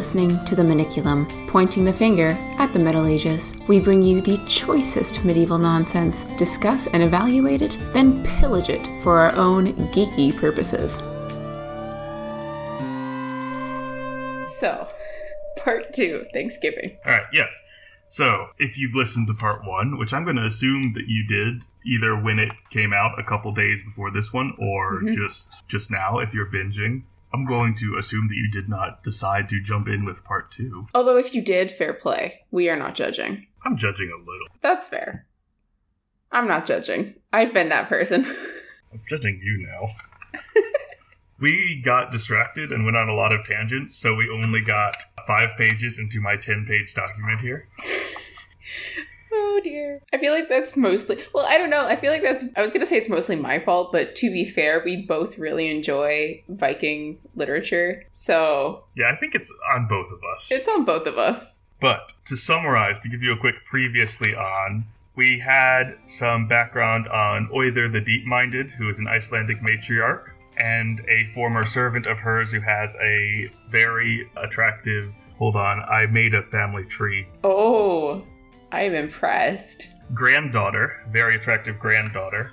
Listening to the Maniculum, pointing the finger at the Middle Ages. We bring you the choicest medieval nonsense, discuss and evaluate it, then pillage it for our own geeky purposes. So, part two Thanksgiving. All right, yes. So, if you've listened to part one, which I'm going to assume that you did, either when it came out a couple days before this one, or Mhm. just just now, if you're binging, I'm going to assume that you did not decide to jump in with part two. Although, if you did, fair play. We are not judging. I'm judging a little. That's fair. I'm not judging. I've been that person. I'm judging you now. we got distracted and went on a lot of tangents, so we only got five pages into my 10 page document here. Oh dear. I feel like that's mostly, well, I don't know. I feel like that's, I was going to say it's mostly my fault, but to be fair, we both really enjoy Viking literature. So Yeah, I think it's on both of us. it's on both of us. But to summarize, to give you a quick previously on, we had some background on Oither the Deep Minded, who is an Icelandic matriarch, and a former servant of hers who has a very attractive. Hold on, I made a family tree. Oh, I am impressed. Granddaughter, very attractive granddaughter,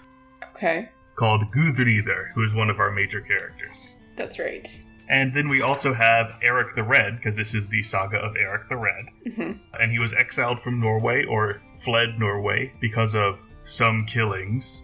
Okay. called Gudridr, who is one of our major characters. That's right. And then we also have Eric the Red, because this is the saga of Eric the Red. hmm and he was exiled from Norway or fled Norway because of some killings,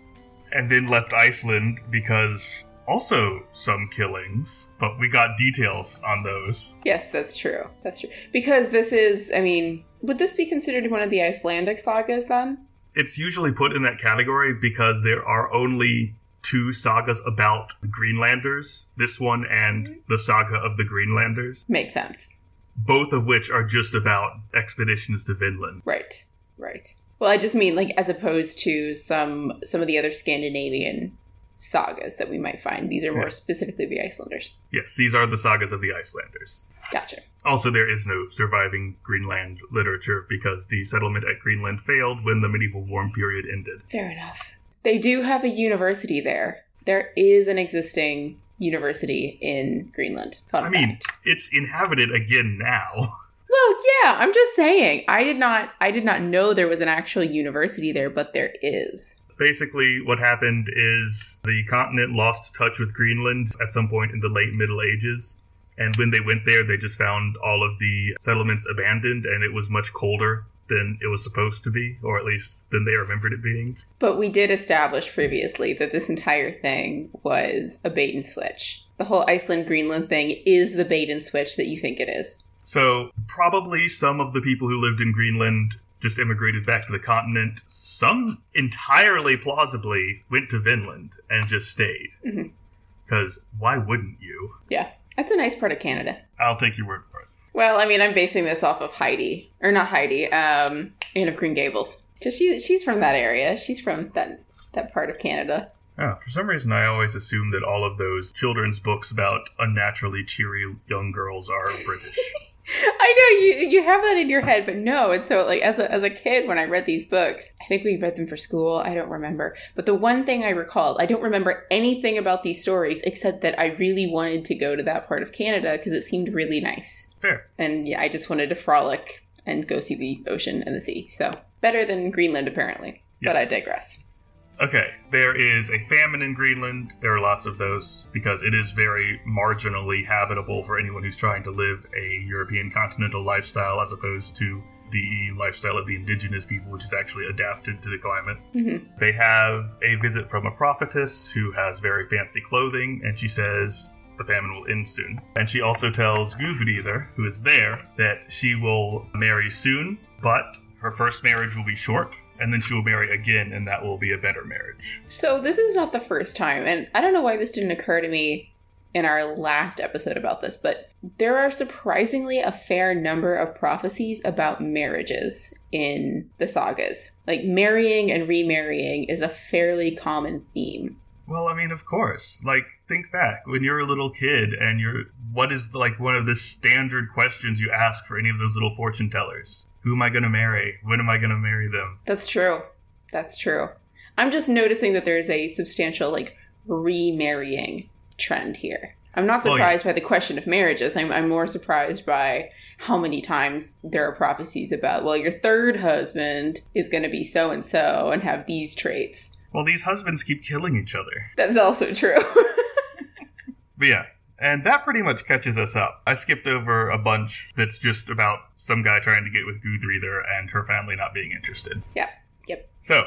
and then left Iceland because also some killings. But we got details on those. Yes, that's true. That's true. Because this is, I mean, would this be considered one of the Icelandic sagas then? It's usually put in that category because there are only two sagas about Greenlanders this one and the saga of the Greenlanders, Makes sense. both of which are just about expeditions to Vinland. Right. Right. Well, I just mean like as opposed to some some of the other Scandinavian sagas that we might find. These are more Yeah. specifically the Icelanders. Yes, these are the sagas of the Icelanders. Gotcha. Also, there is no surviving Greenland literature because the settlement at Greenland failed when the medieval warm period ended. Fair enough. They do have a university there. There is an existing university in Greenland. I mean, fact. it's inhabited again now. Well, yeah, I'm just saying. I did not I did not know there was an actual university there, but there is. Basically, what happened is the continent lost touch with Greenland at some point in the late Middle Ages. And when they went there, they just found all of the settlements abandoned, and it was much colder than it was supposed to be, or at least than they remembered it being. But we did establish previously that this entire thing was a bait and switch. The whole Iceland Greenland thing is the bait and switch that you think it is. So, probably some of the people who lived in Greenland just immigrated back to the continent. Some entirely plausibly went to Vinland and just stayed. Mhm. Because why wouldn't you? Yeah, that's a nice part of Canada. I'll take your word for it. Well, I mean, I'm basing this off of Heidi, or not Heidi, um, Anne of Green Gables, because she she's from that area. She's from that that part of Canada. Yeah, for some reason, I always assume that all of those children's books about unnaturally cheery young girls are British. I know you you have that in your head, but no. And so, like as a as a kid, when I read these books, I think we read them for school. I don't remember, but the one thing I recall, I don't remember anything about these stories except that I really wanted to go to that part of Canada because it seemed really nice. Fair. And yeah, I just wanted to frolic and go see the ocean and the sea. So better than Greenland, apparently. But I digress. Okay, there is a famine in Greenland. There are lots of those because it is very marginally habitable for anyone who's trying to live a European continental lifestyle as opposed to the lifestyle of the indigenous people, which is actually adapted to the climate. hmm They have a visit from a prophetess who has very fancy clothing, and she says the famine will end soon. And she also tells Gudridr, who is there, that she will marry soon, but her first marriage will be short, and then she will marry again, and that will be a better marriage. So this is not the first time, and I don't know why this didn't occur to me in our last episode about this, but there are surprisingly a fair number of prophecies about marriages in the sagas. Like marrying and remarrying is a fairly common theme. Well, I mean, of course. Like, think back when you're a little kid, and you're what is like one of the standard questions you ask for any of those little fortune tellers? Who am I going to marry? When am I going to marry them? That's true. That's true. I'm just noticing that there's a substantial like remarrying trend here. I'm not oh, Well, surprised yes. by the question of marriages. I'm, I'm more surprised by how many times there are prophecies about, well, your third husband is going to be so and so and have these traits. Well, these husbands keep killing each other. That's also true. But yeah, and that pretty much catches us up. I skipped over a bunch that's just about some guy trying to get with Gudridr and her family not being interested. yeah. Yep. So,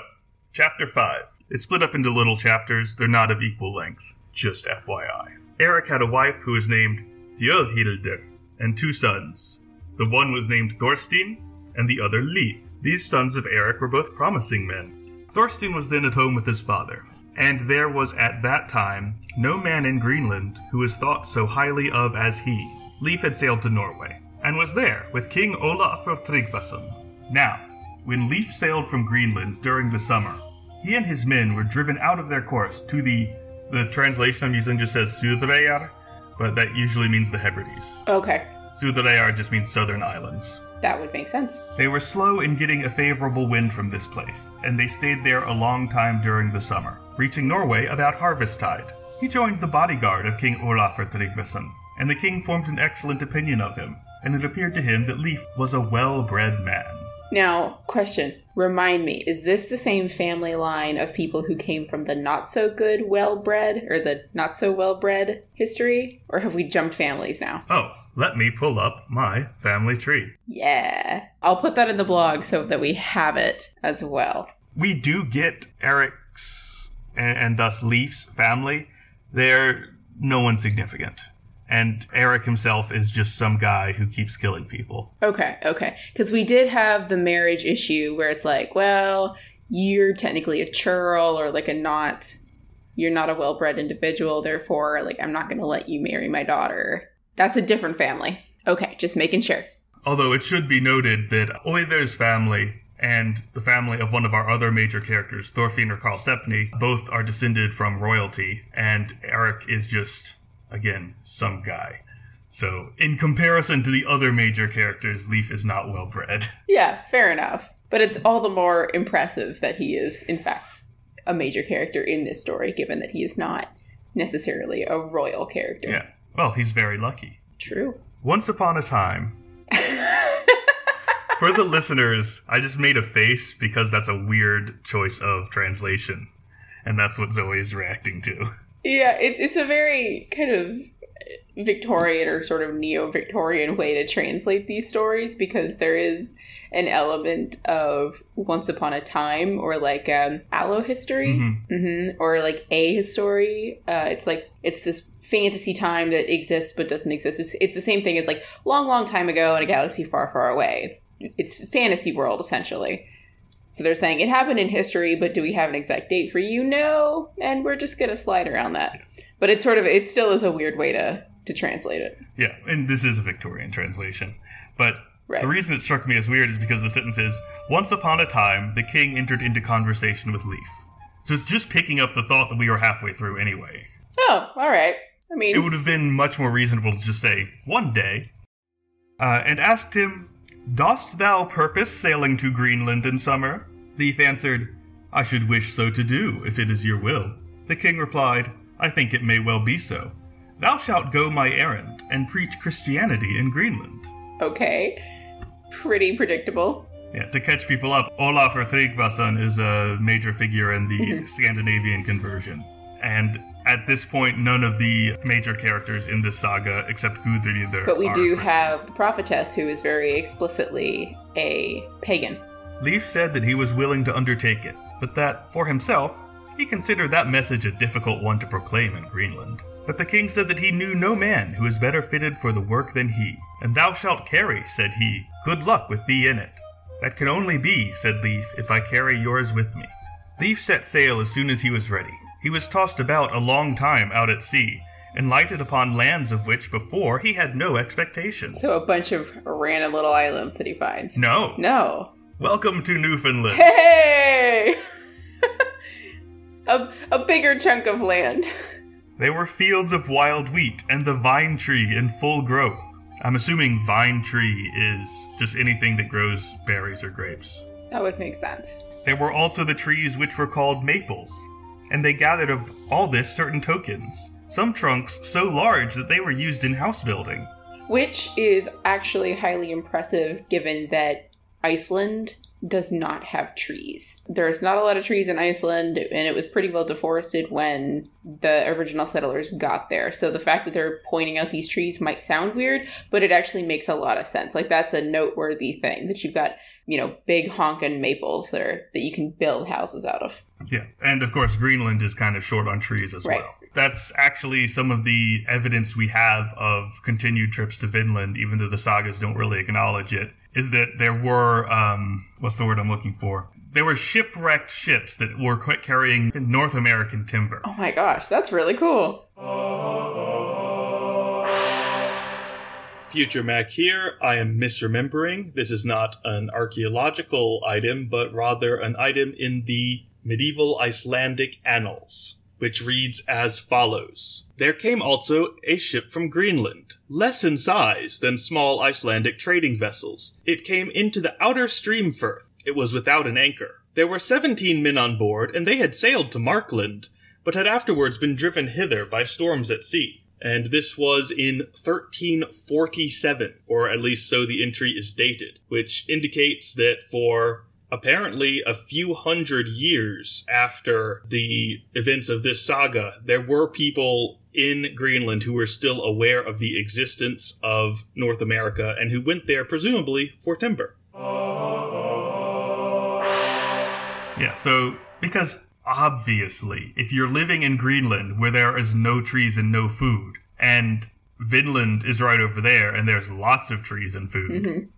chapter 5. It's split up into little chapters. They're not of equal length. Just FYI. Eric had a wife who was named Theodhildur and two sons. The one was named Thorstein and the other Leif. These sons of Eric were both promising men. Thorstein was then at home with his father, and there was at that time no man in Greenland who was thought so highly of as he. Leif had sailed to Norway, and was there with King Olaf of Tryggvason. Now, when Leif sailed from Greenland during the summer, he and his men were driven out of their course to the the translation I'm using just says Suðreyjar, but that usually means the Hebrides. Okay. Suðreyjar just means southern islands. That would make sense. They were slow in getting a favorable wind from this place, and they stayed there a long time during the summer, reaching Norway about harvest tide. He joined the bodyguard of King Olafur Tryggvason, and the king formed an excellent opinion of him, and it appeared to him that Leif was a well-bred man. Now, question. Remind me, is this the same family line of people who came from the not so good well bred or the not so well bred history? Or have we jumped families now? Oh, let me pull up my family tree. Yeah. I'll put that in the blog so that we have it as well. We do get Eric's and, and thus Leif's family. They're no one significant. And Eric himself is just some guy who keeps killing people. Okay, okay. Because we did have the marriage issue where it's like, well, you're technically a churl or like a not, you're not a well bred individual, therefore, like, I'm not going to let you marry my daughter. That's a different family. Okay, just making sure. Although it should be noted that Oither's family and the family of one of our other major characters, Thorfinn or Karlsefni, both are descended from royalty, and Eric is just, again, some guy. So, in comparison to the other major characters, Leif is not well bred. Yeah, fair enough. But it's all the more impressive that he is, in fact, a major character in this story, given that he is not necessarily a royal character. Yeah. Well, he's very lucky. True. Once upon a time, for the listeners, I just made a face because that's a weird choice of translation. And that's what Zoe is reacting to. Yeah, it, it's a very kind of Victorian or sort of neo Victorian way to translate these stories because there is an element of once upon a time or like um, allo history Mhm. hmm or like a history. Uh, it's like it's this fantasy time that exists but doesn't exist. It's, it's the same thing as like long, long time ago in a galaxy far, far away. It's it's fantasy world essentially. So they're saying it happened in history, but do we have an exact date for you? No, and we're just gonna slide around that. But it's sort of it still is a weird way to to translate it. Yeah, and this is a Victorian translation. But Right. the reason it struck me as weird is because the sentence is Once upon a time, the king entered into conversation with Leif. So it's just picking up the thought that we were halfway through anyway. Oh, all right. I It would have been much more reasonable to just say, one day, uh, and asked him, Dost thou purpose sailing to Greenland in summer? Leif answered, I should wish so to do, if it is your will. The king replied, I think it may well be so. Thou shalt go my errand, and preach Christianity in Greenland. okay, pretty predictable. Yeah, to catch people up, Olafur Tryggvason is a major figure in the Mhm. Scandinavian conversion. And at this point, none of the major characters in this saga, except Gudridr, But we do have the prophetess, who is very explicitly a pagan. Leif said that he was willing to undertake it, but that, for himself, he considered that message a difficult one to proclaim in Greenland. But the king said that he knew no man who is better fitted for the work than he. And thou shalt carry, said he, good luck with thee in it. That can only be, said Leif, if I carry yours with me. Leif set sail as soon as he was ready. He was tossed about a long time out at sea, and lighted upon lands of which before he had no expectation. So a bunch of random little islands that he finds. No. No. Welcome to Newfoundland. Hey! a, a bigger chunk of land. They were fields of wild wheat and the vine tree in full growth. I'm assuming vine tree is just anything that grows berries or grapes. That would make sense. There were also the trees which were called maples, and they gathered of all this certain tokens, some trunks so large that they were used in house building. Which is actually highly impressive given that Iceland does not have trees. There's not a lot of trees in Iceland, and it was pretty well deforested when the original settlers got there. So the fact that they're pointing out these trees might sound weird, but it actually makes a lot of sense. Like that's a noteworthy thing that you've got, you know, big honkin' maples that are that you can build houses out of. Yeah, and of course Greenland is kind of short on trees as Right. well. That's actually some of the evidence we have of continued trips to Vinland, even though the sagas don't really acknowledge it. Is that there were um, what's the word I'm looking for? There were shipwrecked ships that were carrying North American timber. Oh my gosh, that's really cool. Future Mac here. I am misremembering. This is not an archaeological item, but rather an item in the medieval Icelandic annals, which reads as follows. There came also a ship from Greenland, less in size than small Icelandic trading vessels. It came into the outer stream firth. It was without an anchor. There were seventeen men on board, and they had sailed to Markland, but had afterwards been driven hither by storms at sea and this was in 1347, or at least so the entry is dated, which indicates that for apparently a few hundred years after the events of this saga, there were people in Greenland who were still aware of the existence of North America and who went there presumably for timber. Yeah, so because obviously, if you're living in Greenland where there is no trees and no food, and Vinland is right over there and there's lots of trees and food, Mhm.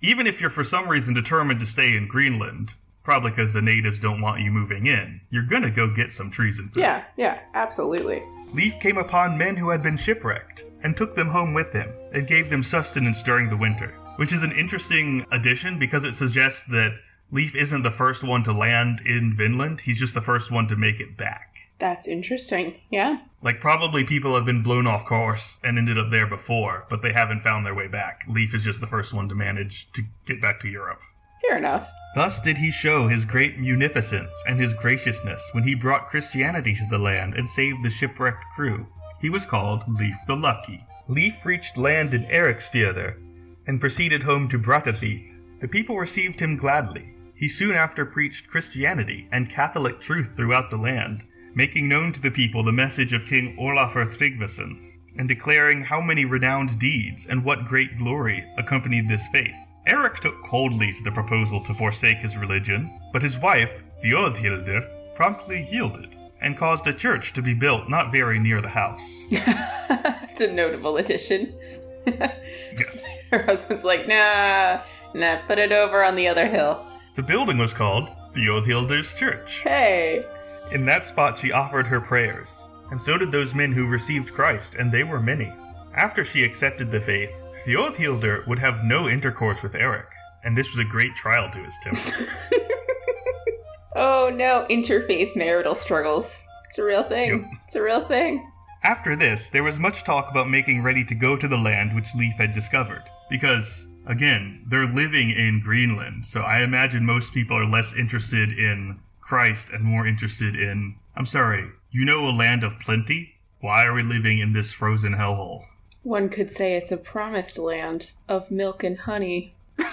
even if you're for some reason determined to stay in Greenland, probably because the natives don't want you moving in, you're gonna go get some trees and food. Yeah, yeah, absolutely. Leif came upon men who had been shipwrecked and took them home with him and gave them sustenance during the winter, which is an interesting addition because it suggests that Leif isn't the first one to land in Vinland, he's just the first one to make it back. That's interesting. Yeah. Like, probably people have been blown off course and ended up there before, but they haven't found their way back. Leif is just the first one to manage to get back to Europe. Fair enough. Thus did he show his great munificence and his graciousness when he brought Christianity to the land and saved the shipwrecked crew. He was called Leif the Lucky. Leif reached land in Eriksfjörður and proceeded home to Brattahlid. The people received him gladly. He soon after preached Christianity and Catholic truth throughout the land, making known to the people the message of King Olafur Tryggvason, and declaring how many renowned deeds and what great glory accompanied this faith. Eric took coldly to the proposal to forsake his religion, but his wife, Theodhildur, promptly yielded and caused a church to be built not very near the house. it's a notable addition. Yes. Her husband's like, nah, nah, put it over on the other hill. The building was called the Theodhildur's Church. Hey. In that spot, she offered her prayers, and so did those men who received Christ, and they were many. After she accepted the faith, Theodhildur would have no intercourse with Eric, and this was a great trial to his temper. Oh no, interfaith marital struggles. It's a real thing. Yep. It's a real thing. After this, there was much talk about making ready to go to the land which Leif had discovered. Because, again, they're living in Greenland, so I imagine most people are less interested in Christ and more interested in, I'm sorry, you know a land of plenty? Why are we living in this frozen hellhole? One could say it's a promised land of milk and honey.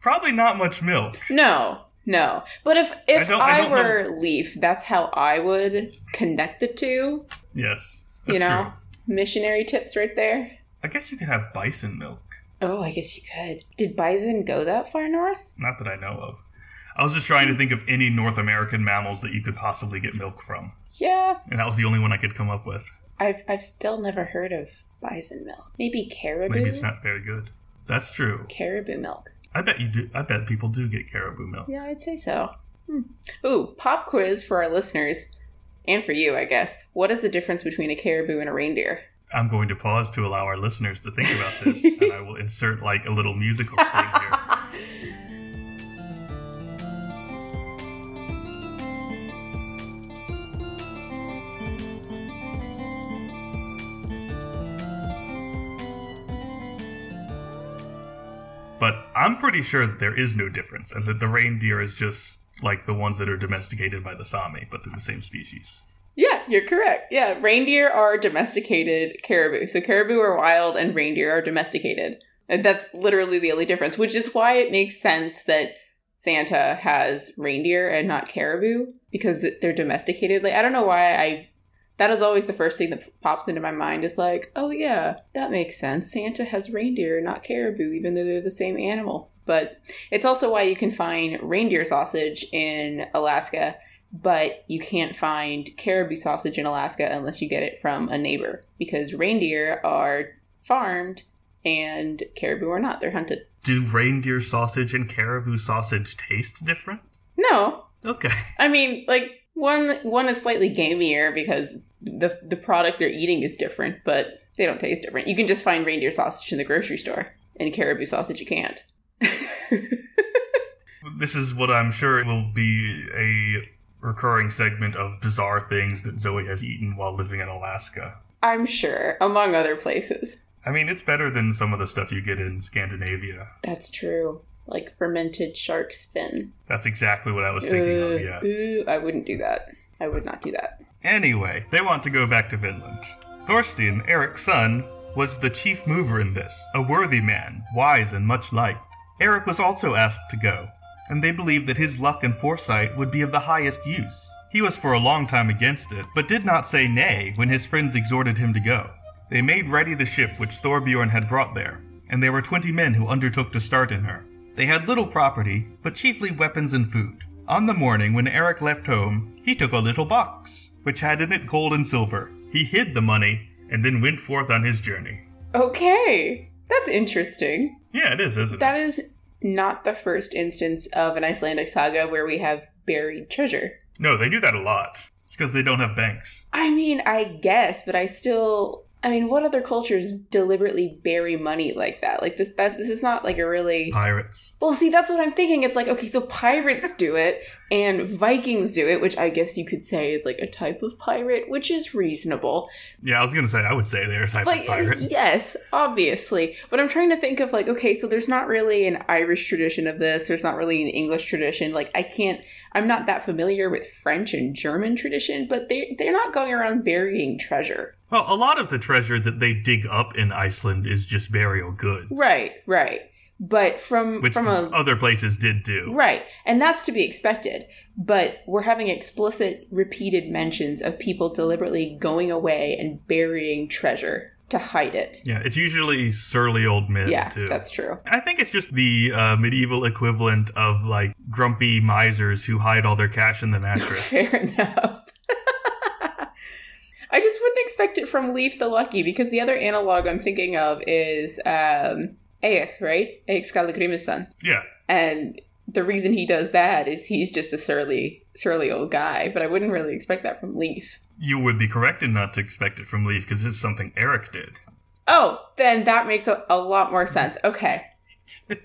Probably not much milk. No, no. But if if I I, I were Leif, that's how I would connect the two. Yes. you know, true. Missionary tips right there. I guess you could have bison milk. Oh, I guess you could. Did bison go that far north? Not that I know of. I was just trying to think of any North American mammals that you could possibly get milk from, Yeah, and that was the only one I could come up with. I've I've still never heard of bison milk. Maybe caribou. Maybe it's not very good. That's true. caribou milk. I bet you do. I bet people do get caribou milk. Yeah, I'd say so. Hmm. Ooh, pop quiz for our listeners and for you, I guess. What is the difference between a caribou and a reindeer? I'm going to pause to allow our listeners to think about this, and I will insert like a little musical sting here. But I'm pretty sure that there is no difference, and that the reindeer is just like the ones that are domesticated by the Sami, but they're the same species. Yeah, you're correct. Yeah, reindeer are domesticated caribou. So caribou are wild and reindeer are domesticated. And that's literally the only difference, which is why it makes sense that Santa has reindeer and not caribou because they're domesticated. Like I don't know why I that is always the first thing that pops into my mind is like, oh yeah, that makes sense. Santa has reindeer, not caribou, even though they're the same animal. But it's also why you can find reindeer sausage in Alaska, but you can't find caribou sausage in Alaska unless you get it from a neighbor because reindeer are farmed and caribou are not. They're hunted. Do reindeer sausage and caribou sausage taste different? No. Okay. I mean, like one one is slightly gamier because the the product they're eating is different, but they don't taste different. You can just find reindeer sausage in the grocery store, and caribou sausage you can't. This is what I'm sure will be a recurring segment of bizarre things that Zoe has eaten while living in Alaska. I'm sure, among other places. I mean, it's better than some of the stuff you get in Scandinavia. That's true. Like fermented shark fin. That's exactly what I was thinking of, yeah. Ooh, I wouldn't do that. I would not do that. Anyway, they want to go back to Vinland. Thorstein, Eric's son, was the chief mover in this, a worthy man, wise and much liked. Eric was also asked to go, and they believed that his luck and foresight would be of the highest use. He was for a long time against it, but did not say nay when his friends exhorted him to go. They made ready the ship which Thorbjorn had brought there, and there were twenty men who undertook to start in her. They had little property, but chiefly weapons and food. On the morning when Eric left home, he took a little box, which had in it gold and silver. He hid the money, and then went forth on his journey. Okay, that's interesting. Yeah, it is, isn't That it? is not the first instance of an Icelandic saga where we have buried treasure. No, they do that a lot. It's because they don't have banks. I mean, I guess, but I still. I mean, what other cultures deliberately bury money like that? Like this, that, this is not like a really. Pirates. Well, see, that's what I'm thinking. It's like, okay, so pirates do it, and Vikings do it, which I guess you could say is like a type of pirate, which is reasonable. Yeah, I was gonna say I would say they're a type Like, of pirate. yes, obviously. But I'm trying to think of like, okay, so there's not really an Irish tradition of this. There's not really an English tradition. Like, I can't. I'm not that familiar with French and German tradition, but they they're not going around burying treasure. Well, a lot of the treasure that they dig up in Iceland is just burial goods. Right, right. But from Which from a other places did do. Right. And that's to be expected. But we're having explicit, repeated mentions of people deliberately going away and burying treasure to hide it. Yeah, it's usually surly old men Yeah, too. that's true. I think it's just the uh, medieval equivalent of like grumpy misers who hide all their cash in the mattress. Fair enough. I just wouldn't expect it from Leif the Lucky because the other analog I'm thinking of is um, Egil, right? Skallagrim's son. yeah, And the reason he does that is he's just a surly, surly old guy. But I wouldn't really expect that from Leif. you would be correct in not to expect it from Leif because it's something Eric did. Oh, then that makes a, a lot more sense. Okay.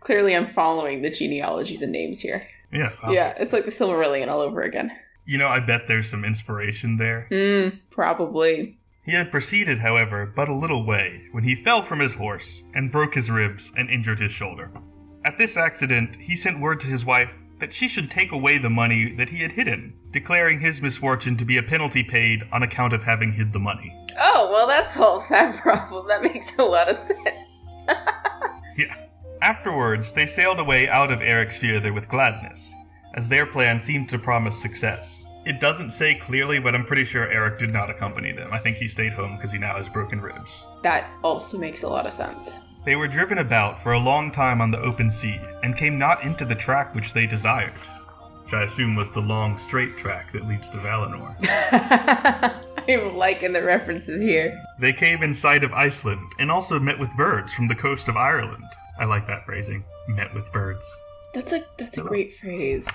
Clearly, I'm following the genealogies and names here. Yes. Yeah, it's like the Silmarillion all over again. You know, I bet there's some inspiration there. Hmm, probably. He had proceeded, however, but a little way when he fell from his horse and broke his ribs and injured his shoulder. At this accident, he sent word to his wife that she should take away the money that he had hidden, declaring his misfortune to be a penalty paid on account of having hid the money. Oh, well, that solves that problem. That makes a lot of sense. Yeah. Afterwards, they sailed away out of Eric's Fjordur with gladness, as their plan seemed to promise success. It doesn't say clearly, but I'm pretty sure Eric did not accompany them. I think he stayed home because he now has broken ribs. That also makes a lot of sense. They were driven about for a long time on the open sea, and came not into the track which they desired, which I assume was the long, straight track that leads to Valinor. I'm liking the references here. they came in sight of Iceland, and also met with birds from the coast of Ireland. I like that phrasing. Met with birds. That's a that's a great phrase.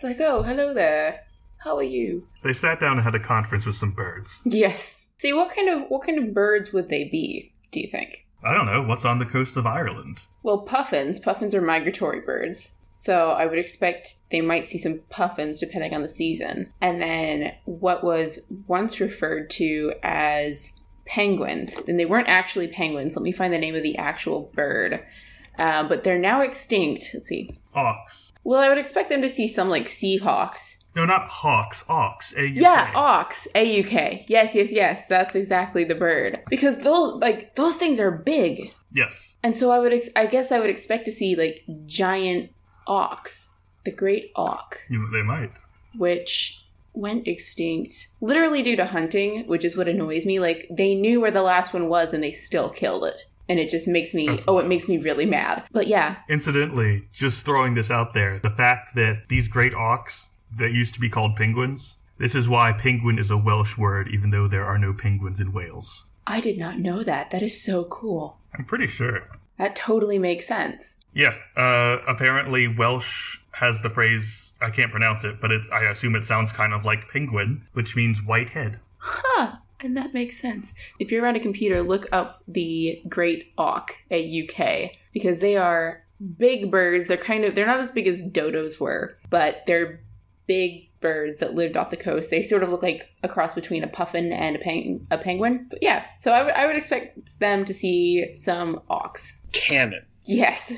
It's like, oh, hello there. How are you? They sat down and had a conference with some birds. Yes. See, what kind of what kind of birds would they be? Do you think? I don't know, what's on the coast of Ireland? Well, puffins. Puffins are migratory birds. So I would expect they might see some puffins depending on the season. And then what was once referred to as penguins, and they weren't actually penguins. Let me find the name of the actual bird. Uh, but they're now extinct. Let's see. Auks. Well, I would expect them to see some like Seahawks. No, not hawks. Auks. A Yeah, auks, A U K. Yes, yes, yes. That's exactly the bird. Because those like those things are big, Yes. and so I would, ex- I guess, I would expect to see like giant auks, the great auk, You, they might. which went extinct literally due to hunting, which is what annoys me. Like they knew where the last one was, and they still killed it, and it just makes me. That's oh, it makes me really mad. But yeah, Incidentally, just throwing this out there, the fact that these great auks that used to be called penguins, this is why penguin is a Welsh word, even though there are no penguins in Wales. I did not know that. That is so cool. I'm pretty sure. That totally makes sense. Yeah, uh, apparently Welsh has the phrase, I can't pronounce it, but it's, I assume it sounds kind of like penguin, which means white head. Huh. And that makes sense. If you're around a computer, look up the Great Auk, at UK because they are big birds. They're kind of, they're not as big as dodos were, but they're big birds that lived off the coast. They sort of look like a cross between a puffin and a, peng- a penguin. But yeah, so I would I would expect them to see some auks. Canon. Yes.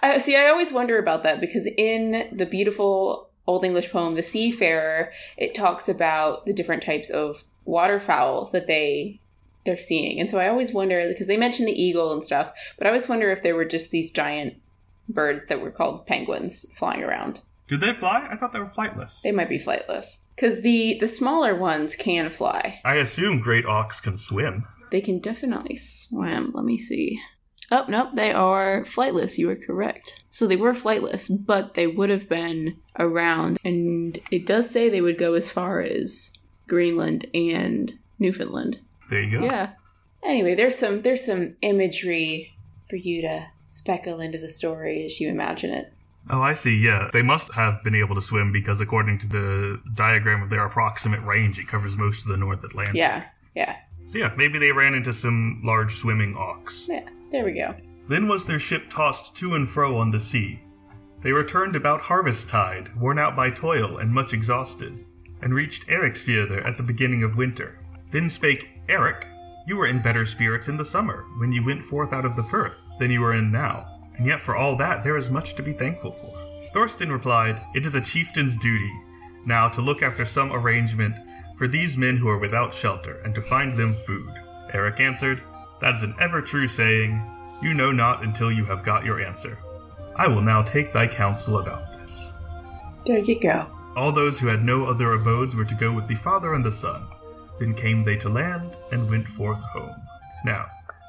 I see I always wonder about that because in the beautiful Old English poem The Seafarer, it talks about the different types of waterfowl that they they're seeing. And so I always wonder because they mentioned the eagle and stuff, but I always wonder if there were just these giant birds that were called penguins flying around. Did they fly? I thought they were flightless. They might be flightless cuz the the smaller ones can fly. I assume great auks can swim. They can definitely swim. Let me see. Oh, nope, they are flightless. You are correct. So they were flightless, but they would have been around. And it does say they would go as far as Greenland and Newfoundland. There you go. Yeah. Anyway, there's some there's some imagery for you to speckle into the story as you imagine it. Oh, I see. Yeah, they must have been able to swim because, according to the diagram of their approximate range, it covers most of the North Atlantic. Yeah, yeah, So yeah, maybe they ran into some large swimming auks. yeah. There we go. Then was their ship tossed to and fro on the sea. They returned about harvest tide, worn out by toil and much exhausted, and reached Eriksfjörður at the beginning of winter. Then spake Eric, You were in better spirits in the summer, when you went forth out of the firth, than you are in now, and yet for all that there is much to be thankful for. Thorstein replied, It is a chieftain's duty, now to look after some arrangement for these men who are without shelter, and to find them food. Eric answered, That is an ever true saying. You know not until you have got your answer. I will now take thy counsel about this. There you go. All those who had no other abodes were to go with the Father and the Son. Then came they to land and went forth home. Now,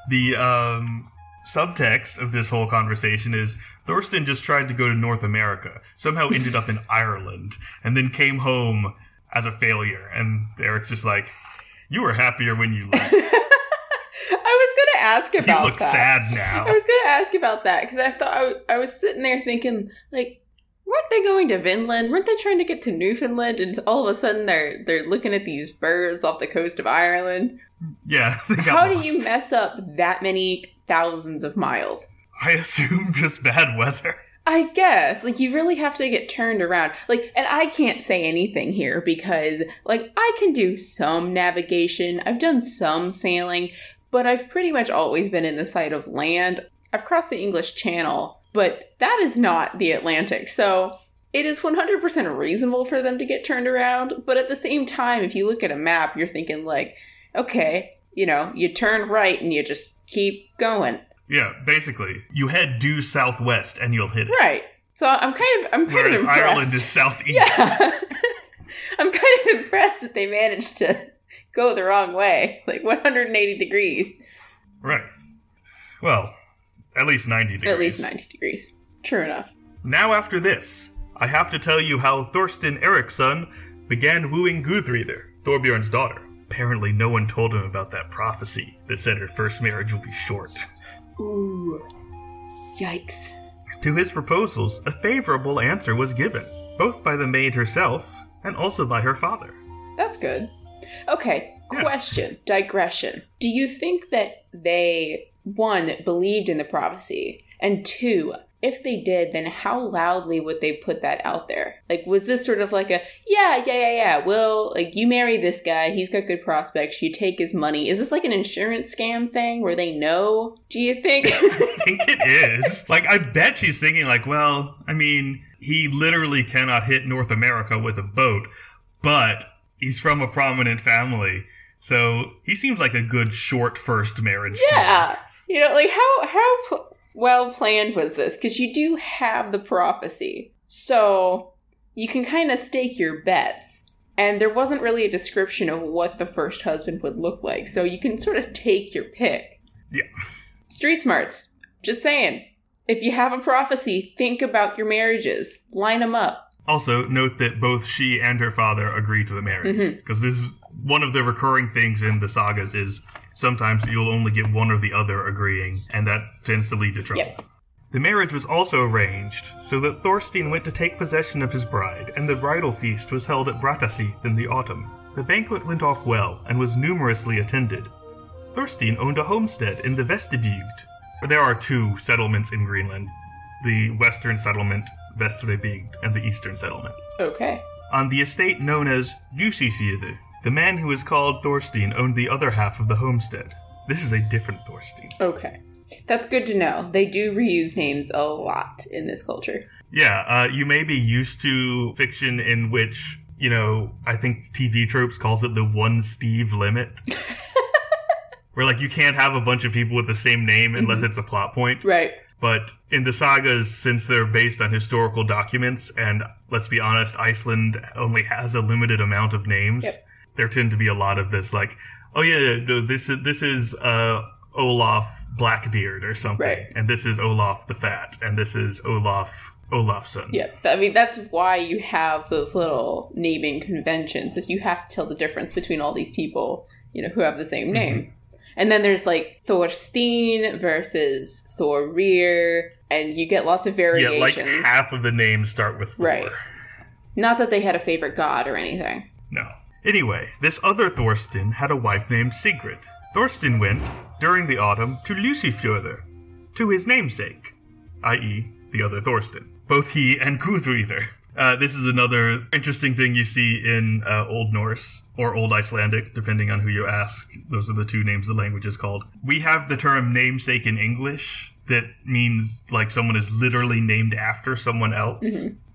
the um, subtext of this whole conversation is Thorsten just tried to go to North America, somehow ended up in Ireland, and then came home as a failure. And Eric's just like, You were happier when you left. I was gonna ask You about look that. sad now. I was gonna ask about that because I thought I, w- I was sitting there thinking like, weren't they going to Vinland? Weren't they trying to get to Newfoundland? And all of a sudden they're they're looking at these birds off the coast of Ireland. Yeah, How do you mess up that many thousands of miles? I assume just bad weather. I guess like you really have to get turned around. Like, and I can't say anything here because like I can do some navigation. I've done some sailing, but I've pretty much always been in the sight of land. I've crossed the English Channel, but that is not the Atlantic. So it is 100% reasonable for them to get turned around. But at the same time, if you look at a map, you're thinking like, okay, you know, you turn right and you just keep going. Yeah, basically, you head due southwest and you'll hit it. Right. So I'm kind of I'm kind Whereas of impressed. Ireland is southeast. Yeah. I'm kind of impressed that they managed to go the wrong way, like 180 degrees. Right. Well, at least 90 degrees. At least 90 degrees. True enough. Now, after this, I have to tell you how Thorsten Eriksson began wooing Gudrida, Thorbjorn's daughter. Apparently, no one told him about that prophecy that said her first marriage will be short. Ooh. Yikes. To his proposals, a favorable answer was given, both by the maid herself and also by her father. That's good. Okay, Yeah. question, digression. Do you think that they, one, believed in the prophecy, and two, if they did, then how loudly would they put that out there? Like, was this sort of like a, yeah, yeah, yeah, yeah, well, like, you marry this guy, he's got good prospects, you take his money. Is this like an insurance scam thing where they know? Do you think? I think it is. Like, I bet she's thinking, like, well, I mean, he literally cannot hit North America with a boat, but he's from a prominent family. So he seems like a good short first marriage. yeah. You know, like, how, how pl- well planned was this? Because you do have the prophecy. So you can kind of stake your bets. And there wasn't really a description of what the first husband would look like. So you can sort of take your pick. Yeah. Street smarts. Just saying. If you have a prophecy, think about your marriages. Line them up. Also, note that both she and her father agree to the marriage mm-hmm. because this is one of the recurring things in the sagas is sometimes you'll only get one or the other agreeing, and that tends to lead to trouble. Yep. The marriage was also arranged so that Thorstein went to take possession of his bride, and the bridal feast was held at Brattahlid in the autumn. The banquet went off well and was numerously attended. Thorstein owned a homestead in the Vestibygd. There are two settlements in Greenland the western settlement, Vestrebygd, and the eastern settlement. Okay. On the estate known as Jusifjordur, the man who is called Thorstein owned the other half of the homestead. This is a different Thorstein. Okay. That's good to know. They do reuse names a lot in this culture. Yeah, uh, you may be used to fiction in which, you know, I think TV tropes calls it the one Steve limit. Where, like, you can't have a bunch of people with the same name unless it's a plot point. Right. But in the sagas, since they're based on historical documents, and let's be honest, Iceland only has a limited amount of names, Yep. There tend to be a lot of this, like, oh yeah, no, this is this is uh, Olaf Blackbeard or something, Right. and this is Olaf the Fat, and this is Olaf Olafson. Yeah. I mean, that's why you have those little naming conventions, is you have to tell the difference between all these people, you know, who have the same name. And then there's like Thorstein versus Thorir, and you get lots of Yeah, variations. like half of the names start with Thor. Right. Not that they had a favorite god or anything. No. Anyway, this other Thorstein had a wife named Sigrid. Thorstein went, during the autumn, to Lucifjordur, to his namesake, i.e., the other Thorstein. Both he and Guthríðr. Uh, this is another interesting thing you see in uh, Old Norse or Old Icelandic, depending on who you ask. Those are the two names the language is called. We have the term namesake in English that means like someone is literally named after someone else,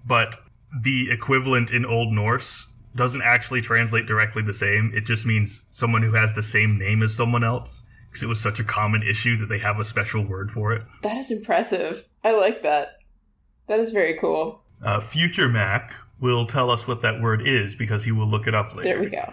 but the equivalent in Old Norse doesn't actually translate directly the same. It just means someone who has the same name as someone else because it was such a common issue that they have a special word for it. That is impressive. I like that. That is very cool. Uh, Future Mac will tell us what that word is because he will look it up later. There we go.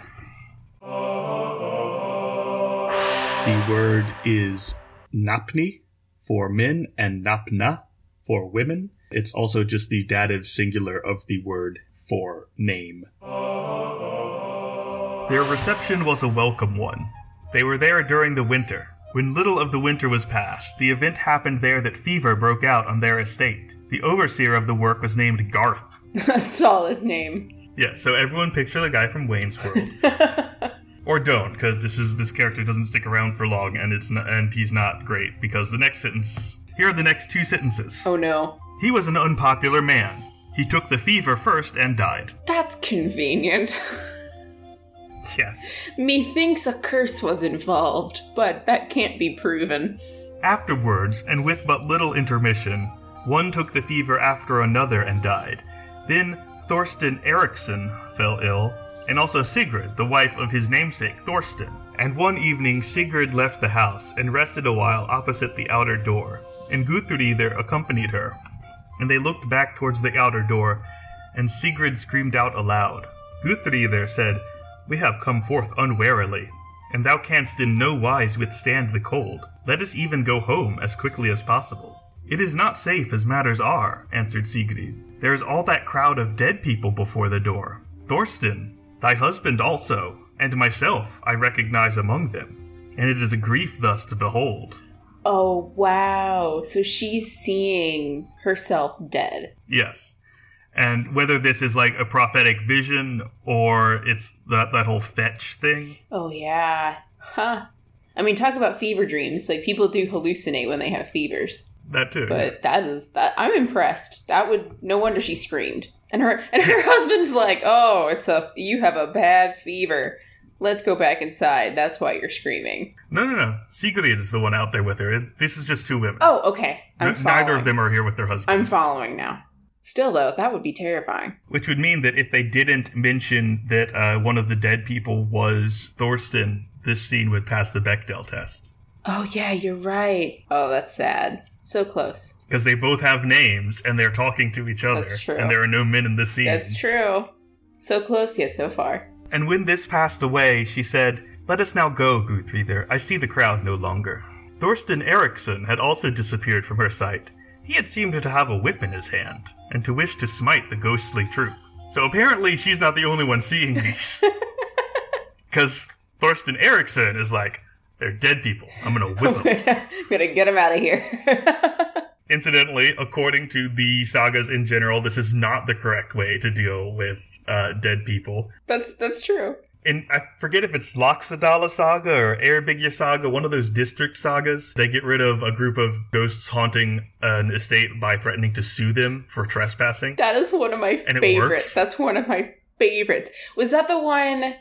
The word is napni for men and napna for women. It's also just the dative singular of the word for name. Their reception was a welcome one. They were there during the winter. When little of the winter was past, the event happened there that fever broke out on their estate. The overseer of the work was named Garth. A solid name. Yes, so everyone picture the guy from Wayne's World. or don't, because this is this character doesn't stick around for long, and it's not, and he's not great. Because the next sentence, here are the next two sentences. oh no. He was an unpopular man. He took the fever first and died. That's convenient. Yes. Methinks a curse was involved, but that can't be proven. Afterwards, and with but little intermission, one took the fever after another and died. Then Thorsten Eriksson fell ill, and also Sigrid, the wife of his namesake Thorsten. And one evening Sigrid left the house and rested a while opposite the outer door, and Guthríðr accompanied her. And they looked back towards the outer door, and Sigrid screamed out aloud. Guthríðr said, We have come forth unwarily, and thou canst in no wise withstand the cold. Let us even go home as quickly as possible. It is not safe as matters are, answered Sigrid. There is all that crowd of dead people before the door. Thorsten, thy husband also, and myself I recognize among them, and it is a grief thus to behold. Oh, wow. So she's seeing herself dead. Yes. And whether this is like a prophetic vision or it's that, that whole fetch thing. Oh, yeah. Huh. I mean, talk about fever dreams. Like, people do hallucinate when they have fevers. that too. But that is that I'm impressed. That would no wonder she screamed. And her and her husband's like, "Oh, it's a you have a bad fever. Let's go back inside. That's why you're screaming." no, no, no. Sigrid is the one out there with her. It- This is just two women. Oh, okay. I'm N- Neither of them are here with their husbands. I'm following now. Still though, that would be terrifying. Which would mean that if they didn't mention that uh, one of the dead people was Thorsten, this scene would pass the Bechdel test. Oh yeah, you're right. Oh, that's sad. So close. Because they both have names and they're talking to each other. That's true. And there are no men in the scene. That's true. So close yet so far. And when this passed away, she said, Let us now go, Gudridr. I see the crowd no longer. Thorsten Eriksson had also disappeared from her sight. He had seemed to have a whip in his hand, and to wish to smite the ghostly troop. So apparently she's not the only one seeing these. Because Thorsten Eriksson is like, they're dead people. I'm gonna whip them. I'm Gonna get them out of here. Incidentally, according to the sagas in general, this is not the correct way to deal with uh, dead people. that's that's true. And I forget if it's Laxdæla Saga or Eyrbyggja Saga, one of those district sagas. They get rid of a group of ghosts haunting an estate by threatening to sue them for trespassing. That is one of my And it favorites. That's one of my favorites. Was that the one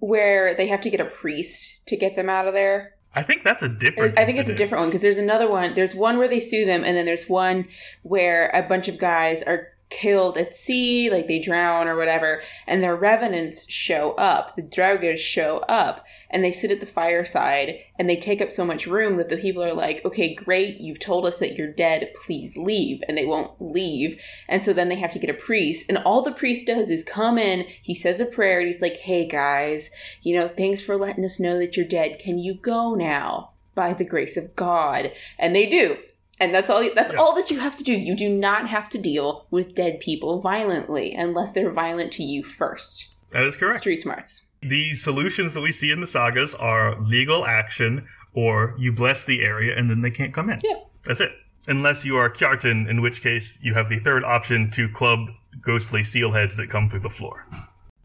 where they have to get a priest to get them out of there? I think that's a different. I think it's a different one because there's another one. There's one where they sue them, and then there's one where a bunch of guys are killed at sea, like they drown or whatever, and their revenants show up. The Draugrs show up, and they sit at the fireside, and they take up so much room that the people are like, "Okay, great, you've told us that you're dead. Please leave," and they won't leave, and so then they have to get a priest, and all the priest does is come in. He says a prayer, and he's like, "Hey guys, you know, thanks for letting us know that you're dead. Can you go now by the grace of God? And they do. And that's all that's Yeah. all that you have to do. You do not have to deal with dead people violently unless they're violent to you first. That is correct. Street smarts. The solutions that we see in the sagas are legal action, or you bless the area and then they can't come in. Yeah. That's it. Unless you are Kjartan, in which case you have the third option to club ghostly seal heads that come through the floor.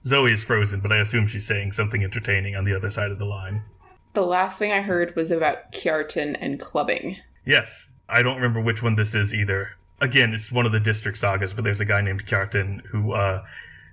Zoe is frozen, but I assume she's saying something entertaining on the other side of the line. The last thing I heard was about Kjartan and clubbing. Yes, I don't remember which one this is either. Again, it's one of the district sagas, but there's a guy named Kjartan who uh,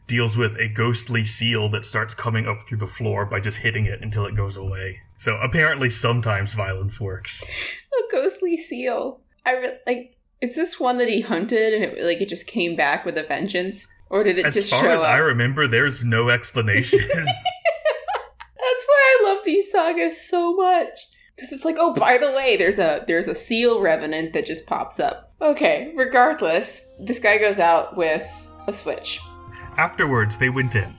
deals with a ghostly seal that starts coming up through the floor by just hitting it until it goes away. So apparently, sometimes violence works. A ghostly seal. I re- like. Is this one that he hunted and it like it just came back with a vengeance, or did it As just far show as up? I remember, there's no explanation. That's why I love these sagas so much. Because it's like, oh, by the way, there's a there's a seal revenant that just pops up. Okay, regardless, this guy goes out with a switch. Afterwards, they went in,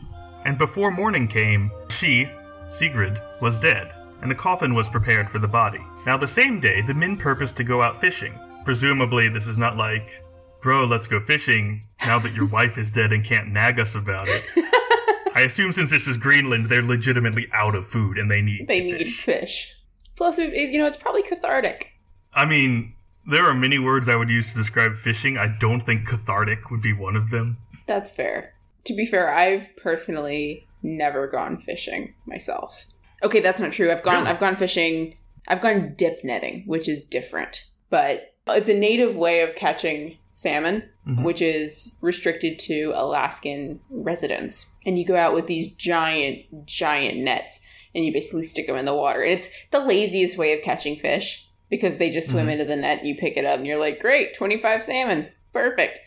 and before morning came, she, Sigrid, was dead, and a coffin was prepared for the body. Now, the same day, the men purposed to go out fishing. Presumably, this is not like, bro, let's go fishing now that your wife is dead and can't nag us about it. I assume since this is Greenland, they're legitimately out of food and they need They need fish. fish. Plus, it, you know, it's probably cathartic. I mean, there are many words I would use to describe fishing. I don't think cathartic would be one of them. That's fair. To be fair, I've personally never gone fishing myself. Okay, that's not true. I've gone Really? I've gone fishing. I've gone dip netting, which is different. But it's a native way of catching salmon, Mhm. which is restricted to Alaskan residents. And you go out with these giant giant nets and you basically stick them in the water. And it's the laziest way of catching fish because they just swim Mhm. into the net and you pick it up and you're like, "Great, 25 salmon. Perfect."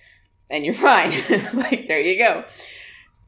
and you're fine. like, there you go.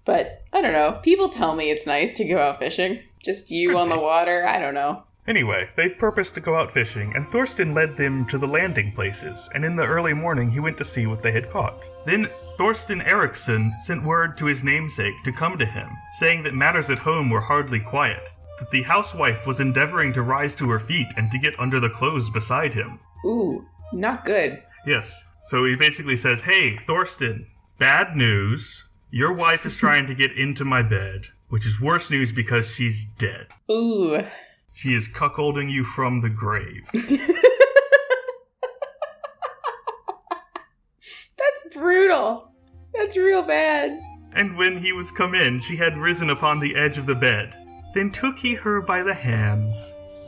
But I don't know. People tell me it's nice to go out fishing. Just you Could on the water. I don't know. Anyway, they purposed to go out fishing, and Thorsten led them to the landing places, and in the early morning he went to see what they had caught. Then Thorsten Eriksson sent word to his namesake to come to him, saying that matters at home were hardly quiet, that the housewife was endeavoring to rise to her feet and to get under the clothes beside him. Ooh, not good. Yes, so he basically says, Hey, Thorsten, bad news. Your wife is trying to get into my bed, which is worse news because she's dead. Ooh. She is cuckolding you from the grave. That's brutal. That's real bad. And when he was come in, she had risen upon the edge of the bed. Then took he her by the hands.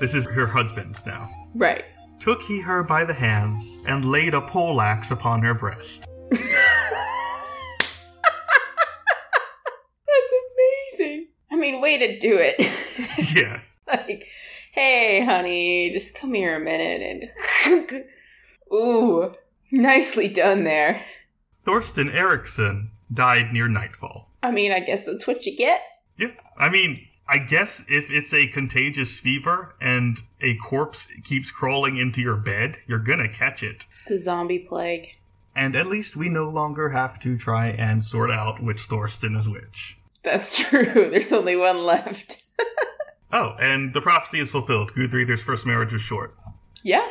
This is her husband now. Right. took he her by the hands, and laid a poleaxe upon her breast. That's amazing. I mean, way to do it. yeah. like, hey, honey, just come here a minute and. Ooh, nicely done there. Thorsten Eriksson died near nightfall. I mean, I guess that's what you get. Yeah. I mean, I guess if it's a contagious fever and a corpse keeps crawling into your bed, you're gonna catch it. It's a zombie plague. And at least we no longer have to try and sort out which Thorsten is which. That's true. There's only one left. Oh, and the prophecy is fulfilled. Gudridr's first marriage was short. Yeah.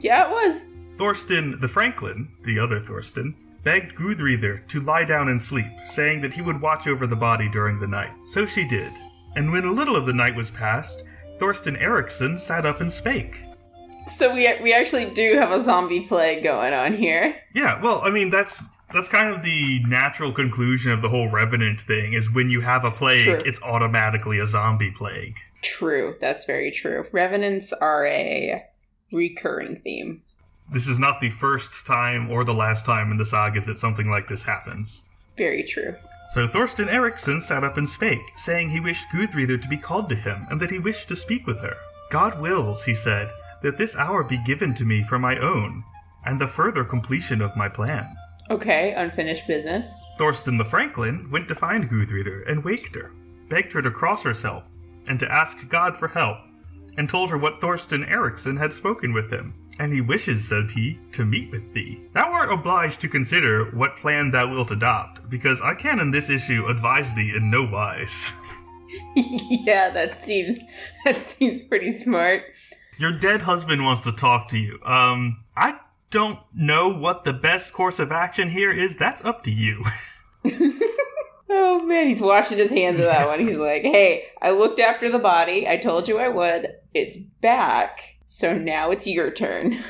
yeah, it was. Thorsten the Franklin, the other Thorsten, begged Gudridr to lie down and sleep, saying that he would watch over the body during the night. So she did. And when a little of the night was past, Thorsten Eriksson sat up and spake. So we we actually do have a zombie plague going on here. Yeah, well, I mean that's that's kind of the natural conclusion of the whole revenant thing is when you have a plague, True. it's automatically a zombie plague. True. That's very true. Revenants are a recurring theme. This is not the first time or the last time in the sagas that something like this happens. Very true. So Thorsten Eriksson sat up and spake, saying he wished Gudridr to be called to him, and that he wished to speak with her. God wills, he said, that this hour be given to me for my own, and the further completion of my plan. Okay, unfinished business. Thorsten the Franklin went to find Gudridr and waked her, begged her to cross herself, and to ask God for help, and told her what Thorsten Eriksson had spoken with him. And he wishes, said he, to meet with thee. Thou art obliged to consider what plan thou wilt adopt, because I can in this issue advise thee in no wise. yeah, that seems that seems pretty smart. Your dead husband wants to talk to you. Um, I don't know what the best course of action here is. That's up to you. Oh man, he's washing his hands of that one. He's like, "Hey, I looked after the body. I told you I would. It's back. So now it's your turn."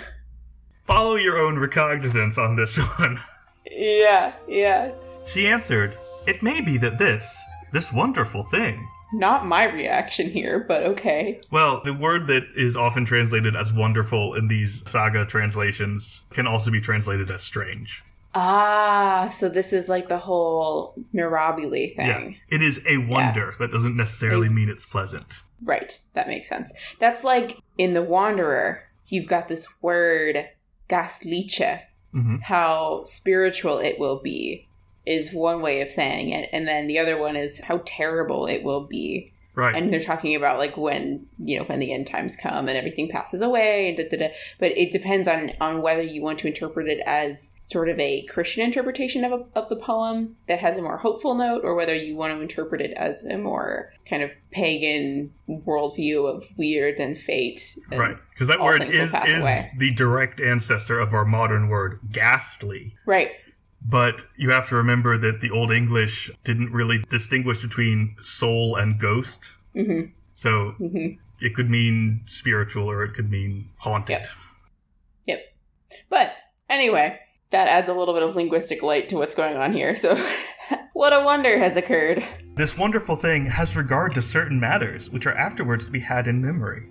Follow your own recognizance on this one. Yeah, yeah. She answered, It may be that this, this wonderful thing. Not my reaction here, but okay. Well, the word that is often translated as wonderful in these saga translations can also be translated as strange. Ah, so this is like the whole Mirabile thing. Yeah. It is a wonder. That doesn't necessarily A- mean it's pleasant. Right, that makes sense. That's like in The Wanderer, you've got this word, gasliche, hmm how spiritual it will be is one way of saying it. And then the other one is how terrible it will be. Right. And they're talking about like when, you know, when the end times come and everything passes away and da, da, da. But it depends on, on whether you want to interpret it as sort of a Christian interpretation of, a, of the poem that has a more hopeful note or whether you want to interpret it as a more kind of pagan worldview of weird and fate. And right. Because that word is, is away. the direct ancestor of our modern word, ghastly. Right. But you have to remember that the Old English didn't really distinguish between soul and ghost. hmm So hmm it could mean spiritual or it could mean haunted. Yep. Yep. But anyway, that adds a little bit of linguistic light to what's going on here. So, what a wonder has occurred. This wonderful thing has regard to certain matters which are afterwards to be had in memory.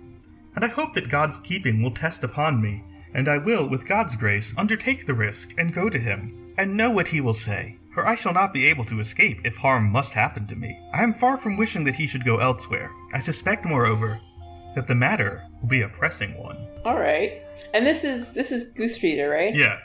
And I hope that God's keeping will test upon me, and I will, with God's grace, undertake the risk and go to him, and know what he will say. For I shall not be able to escape if harm must happen to me. I am far from wishing that he should go elsewhere. I suspect, moreover, that the matter will be a pressing one. All right, and this is this is Gudridr, right? Yeah.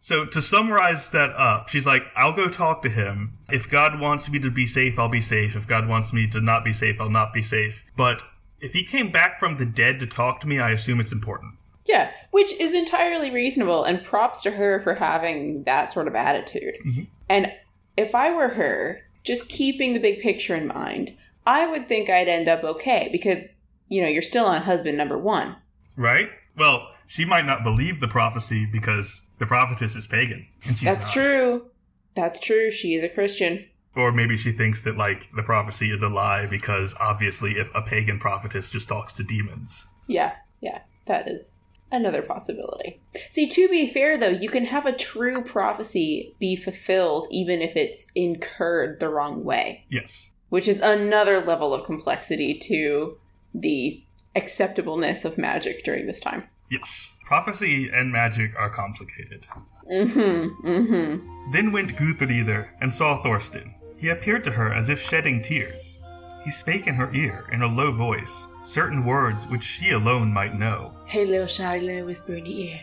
So to summarize that up, she's like, I'll go talk to him. If God wants me to be safe, I'll be safe. If God wants me to not be safe, I'll not be safe. But if he came back from the dead to talk to me, I assume it's important. Yeah, which is entirely reasonable, and props to her for having that sort of attitude. Mhm. And if I were her, just keeping the big picture in mind, I would think I'd end up okay because you know you're still on husband number one. Right? Well, she might not believe the prophecy because the prophetess is pagan. And she's That's not. true. That's true. She is a Christian. Or maybe she thinks that, like, the prophecy is a lie because obviously if a pagan prophetess just talks to demons. Yeah, yeah, that is another possibility. See, to be fair though, you can have a true prophecy be fulfilled even if it's incurred the wrong way, Yes. which is another level of complexity to the acceptableness of magic during this time. Yes. Prophecy and magic are complicated. Mm-hmm. Mm-hmm. Then went Gudridr and saw Thorsten. He appeared to her as if shedding tears. He spake in her ear in a low voice, certain words which she alone might know. Hey, little shy, let whisper in the ear.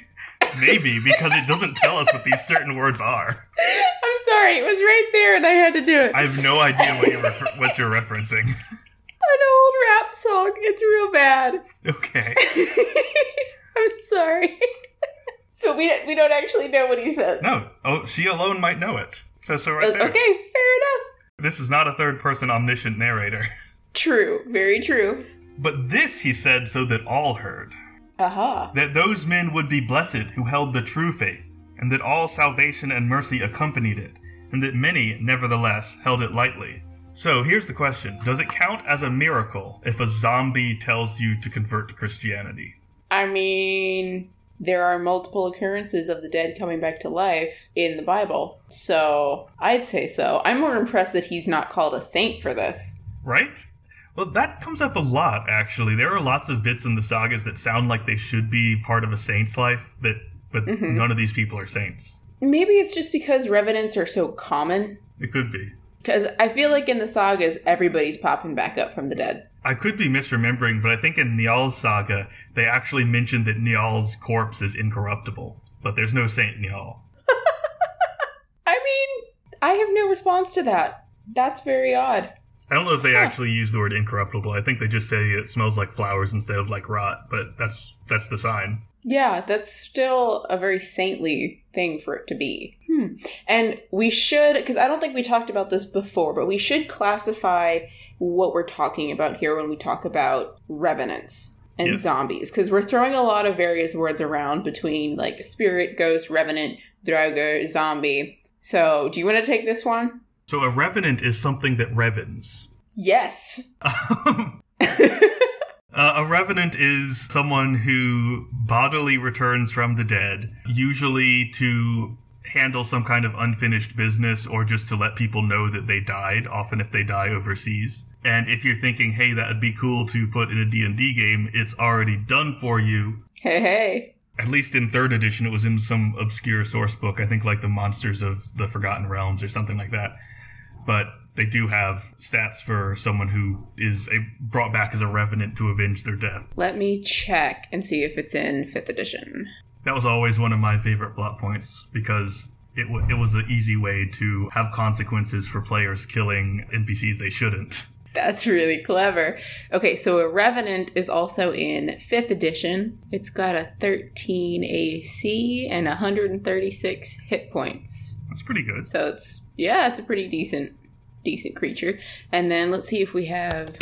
Maybe because it doesn't tell us what these certain words are. I'm sorry, it was right there, and I had to do it. I have no idea what you're refer- what you're referencing. An old rap song. It's real bad. Okay. I'm sorry. so we we don't actually know what he says. No. Oh, she alone might know it. Says so right uh, there. Okay, fair enough. This is not a third person omniscient narrator. True, very true. But this he said so that all heard. Aha. that those men would be blessed who held the true faith, and that all salvation and mercy accompanied it, and that many, nevertheless, held it lightly. So here's the question Does it count as a miracle if a zombie tells you to convert to Christianity? I mean, there are multiple occurrences of the dead coming back to life in the Bible, so I'd say so. I'm more impressed that he's not called a saint for this. Right? Well, that comes up a lot, actually. There are lots of bits in the sagas that sound like they should be part of a saint's life, that, but Mhm. none of these people are saints. Maybe it's just because revenants are so common. It could be. Because I feel like in the sagas, everybody's popping back up from the dead. I could be misremembering, but I think in Nial's saga, they actually mentioned that Nial's corpse is incorruptible. But there's no Saint Nial. I mean, I have no response to that. That's very odd. I don't know if they Huh. actually use the word incorruptible. I think they just say it smells like flowers instead of like rot, but that's that's the sign. Yeah, that's still a very saintly thing for it to be. Hmm. And we should, because I don't think we talked about this before, but we should classify what we're talking about here when we talk about revenants and Yes. zombies, because we're throwing a lot of various words around between like spirit, ghost, revenant, draugr, zombie. So, do you want to take this one? So a revenant is something that revens. Yes. Uh, a revenant is someone who bodily returns from the dead, usually to handle some kind of unfinished business or just to let people know that they died, often if they die overseas. And if you're thinking, hey, that would be cool to put in a D&D game, it's already done for you. hey, hey. At least in third edition, it was in some obscure source book. I think like the Monsters of the Forgotten Realms or something like that. But they do have stats for someone who is a, brought back as a revenant to avenge their death. Let me check and see if it's in 5th edition. That was always one of my favorite plot points because it, w- it was an easy way to have consequences for players killing NPCs they shouldn't. That's really clever. Okay, so a Revenant is also in 5th edition. It's got a 13 AC and 136 hit points. That's pretty good. So it's yeah, it's a pretty decent decent creature. And then let's see if we have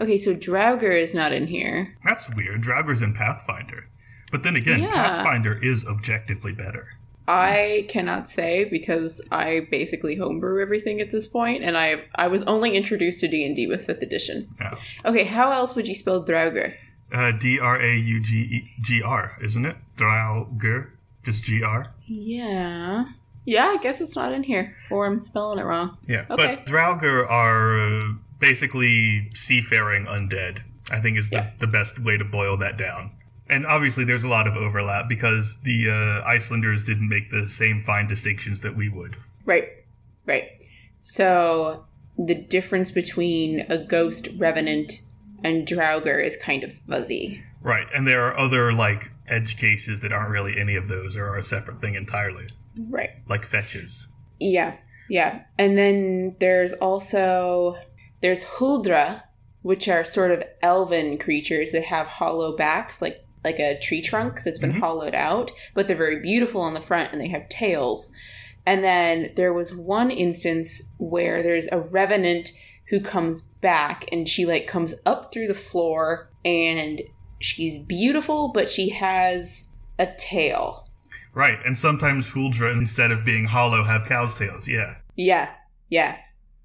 Okay, so Draugr is not in here. That's weird. Draugur's in Pathfinder. But then again, Yeah. Pathfinder is objectively better. I cannot say because I basically homebrew everything at this point, and I I was only introduced to D and D with fifth edition. Yeah. Okay, how else would you spell Draugr? Uh, D R A U G E G R, isn't it? Draugr, just G R. Yeah, yeah. I guess it's not in here, or I'm spelling it wrong. Yeah, Okay. but Draugr are uh, basically seafaring undead. I think is the, Yeah. the best way to boil that down. And obviously, there's a lot of overlap because the uh, Icelanders didn't make the same fine distinctions that we would. Right, right. So the difference between a ghost revenant and Draugr is kind of fuzzy. Right, and there are other like edge cases that aren't really any of those or are a separate thing entirely, Right. like fetches. Yeah, yeah. And then there's also there's Huldra, which are sort of elven creatures that have hollow backs, like like a tree trunk that's been Mhm. hollowed out, but they're very beautiful on the front and they have tails. And then there was one instance where there's a revenant who comes back and she like comes up through the floor and she's beautiful, but she has a tail. Right, and sometimes Huldra, instead of being hollow, have cow's tails. Yeah, Yeah, yeah.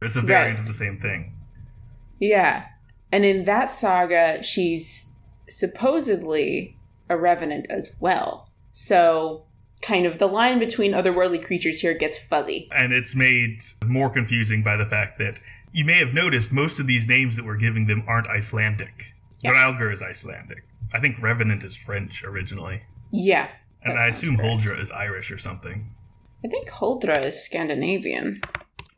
it's a Right. variant of the same thing. Yeah. And in that saga, she's supposedly a revenant as well. So, kind of the line between otherworldly creatures here gets fuzzy. And it's made more confusing by the fact that you may have noticed most of these names that we're giving them aren't Icelandic. Yes. Draugr is Icelandic. I think Revenant is French originally. Yeah. And I assume correct. Huldra is Irish or something. I think Huldra is Scandinavian.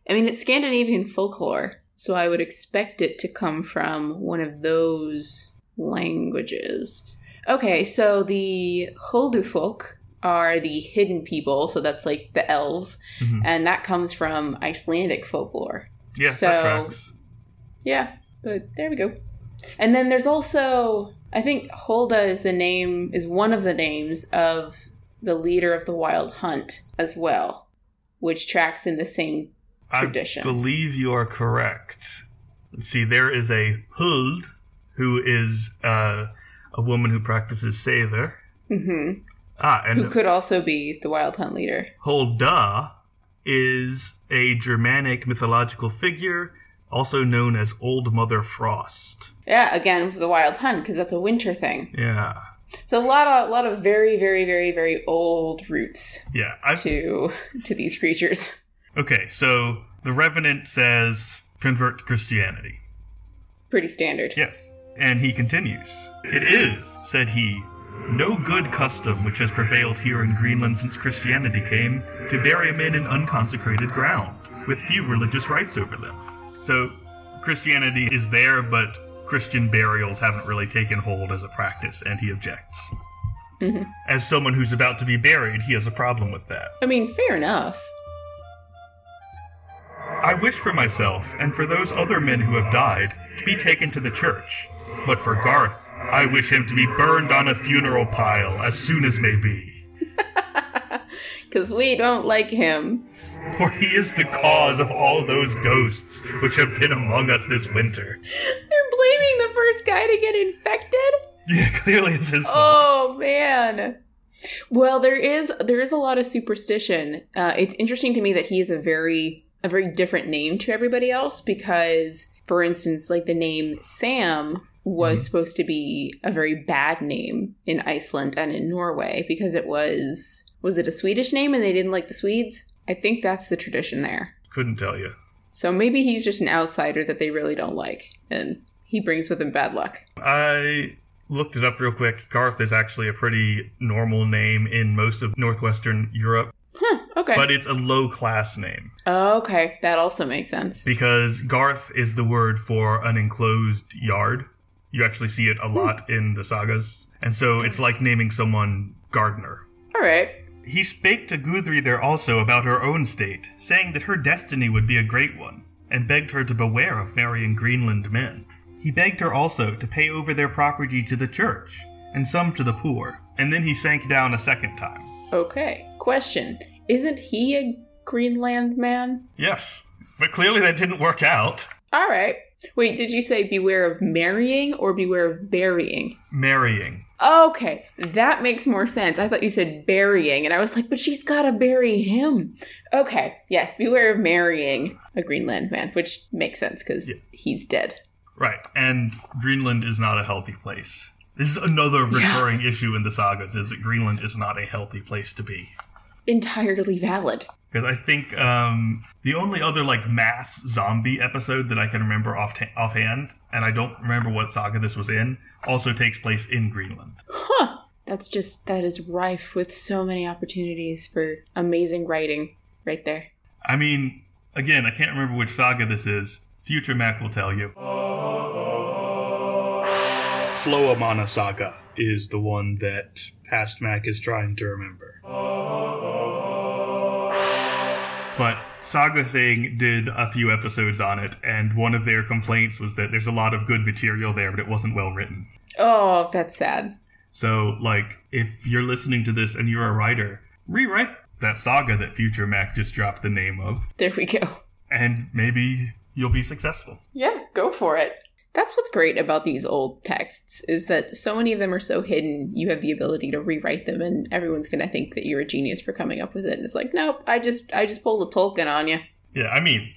I mean, it's Scandinavian folklore, so I would expect it to come from one of those languages. Okay, so the Huldufolk are the hidden people, so that's like the elves, Mhm. and that comes from Icelandic folklore. Yeah, So-. Yeah, but there we go. And then there's also, I think Holda is the name, is one of the names of the leader of the Wild Hunt as well, which tracks in the same tradition. I believe you are correct. See, there is a Huld, who is uh, a woman who practices Seidr. hmm Ah, and Who could also be the Wild Hunt leader. Hulda is a Germanic mythological figure, also known as Old Mother Frost. Yeah, again for the Wild Hunt because that's a winter thing. Yeah, So a lot of a lot of very very very very old roots yeah. I, to to these creatures. okay, so the Revenant says convert to Christianity. Pretty standard. Yes. And he continues. It is, said he, no good custom which has prevailed here in Greenland since Christianity came to bury men in unconsecrated ground, with few religious rites over them. So, Christianity is there, but Christian burials haven't really taken hold as a practice, and he objects. Mhm. As someone who's about to be buried, he has a problem with that. I mean, fair enough. I wish for myself, and for those other men who have died, to be taken to the church. But for Garth, I wish him to be burned on a funeral pile as soon as may be. Because we don't like him. For he is the cause of all those ghosts which have been among us this winter. They're blaming the first guy to get infected? Yeah, clearly it's his fault. Oh man. Well, there is there is a lot of superstition. Uh, it's interesting to me that he is a very a very different name to everybody else because, for instance, like the name Sam was Mhm. supposed to be a very bad name in Iceland and in Norway because it was was it a Swedish name and they didn't like the Swedes? I think that's the tradition there. Couldn't tell you. So maybe he's just an outsider that they really don't like, and he brings with him bad luck. I looked it up real quick. Garth is actually a pretty normal name in most of northwestern Europe, Huh. Okay. but it's a low class name. okay, that also makes sense. because Garth is the word for an enclosed yard. You actually see it a hmm. lot in the sagas. And so it's like naming someone gardener. All right. He spake to Gudridr also about her own state, saying that her destiny would be a great one, and begged her to beware of marrying Greenland men. He begged her also to pay over their property to the church, and some to the poor, and then he sank down a second time. Okay. Question: Isn't he a Greenland man? Yes, but clearly that didn't work out. All right. Wait, did you say beware of marrying or beware of burying? Marrying. Okay, that makes more sense. I thought you said burying, and I was like, but she's gotta bury him. Okay, yes, beware of marrying a Greenland man, which makes sense because Yeah. he's dead. Right, and Greenland is not a healthy place. This is another recurring issue in the sagas: is that Greenland is not a healthy place to be. Entirely valid. Because I think um, the only other like mass zombie episode that I can remember off offhand, and I don't remember what saga this was in, also takes place in Greenland. Huh. That's just, that is rife with so many opportunities for amazing writing right there. I mean, again, I can't remember which saga this is. Future Mac will tell you. Flóamanna Saga is the one that Past Mac is trying to remember. But Saga Thing did a few episodes on it, and one of their complaints was that there's a lot of good material there, but it wasn't well written. Oh, that's sad. So, like, if you're listening to this and you're a writer, rewrite that saga that Future Mac just dropped the name of, There we go. and maybe you'll be successful. Yeah, go for it. That's what's great about these old texts is that so many of them are so hidden. You have the ability to rewrite them, and everyone's gonna think that you're a genius for coming up with it. And it's like, nope, I just I just pulled a Tolkien on you. Yeah, I mean,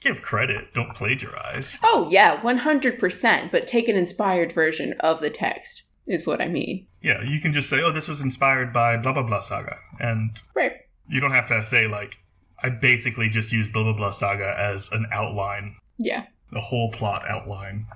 give credit, don't plagiarize. Oh yeah, one hundred percent. But take an inspired version of the text is what I mean. Yeah, you can just say, oh, this was inspired by blah blah blah saga, and Right. you don't have to say, like, I basically just used blah blah blah saga as an outline, Yeah. A whole plot outline.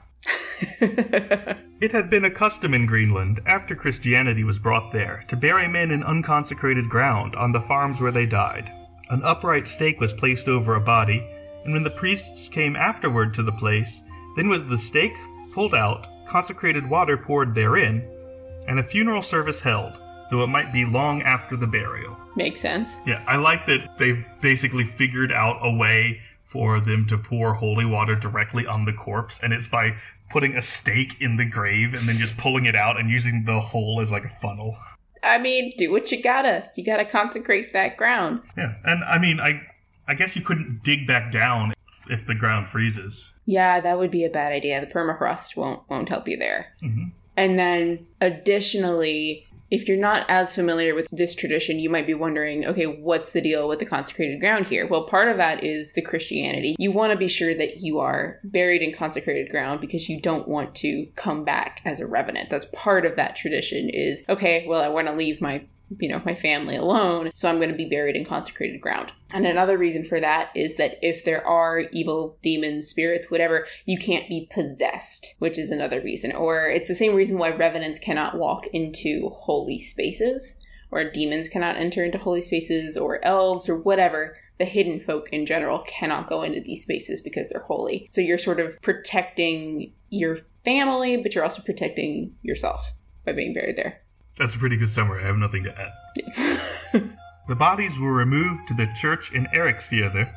It had been a custom in Greenland, after Christianity was brought there, to bury men in unconsecrated ground on the farms where they died. An upright stake was placed over a body, and when the priests came afterward to the place, then was the stake pulled out, consecrated water poured therein, and a funeral service held, though it might be long after the burial. Makes sense. Yeah, I like that they've basically figured out a way for them to pour holy water directly on the corpse, and it's by putting a stake in the grave and then just pulling it out and using the hole as like a funnel. I mean, do what you gotta. You gotta consecrate that ground. Yeah, and I mean, I I guess you couldn't dig back down if the ground freezes. Yeah, that would be a bad idea. The permafrost won't won't help you there. hmm And then additionally, if you're not as familiar with this tradition, you might be wondering, okay, what's the deal with the consecrated ground here? Well, part of that is the Christianity. You want to be sure that you are buried in consecrated ground because you don't want to come back as a revenant. That's part of that tradition is, okay, well, I want to leave my you know, my family alone, so I'm going to be buried in consecrated ground. And another reason for that is that if there are evil demons, spirits, whatever, you can't be possessed, which is another reason. Or it's the same reason why revenants cannot walk into holy spaces, or demons cannot enter into holy spaces, or elves, or whatever. The hidden folk in general cannot go into these spaces because they're holy. So you're sort of protecting your family, but you're also protecting yourself by being buried there. That's a pretty good summary. I have nothing to add. The bodies were removed to the church in Eriksfjörður,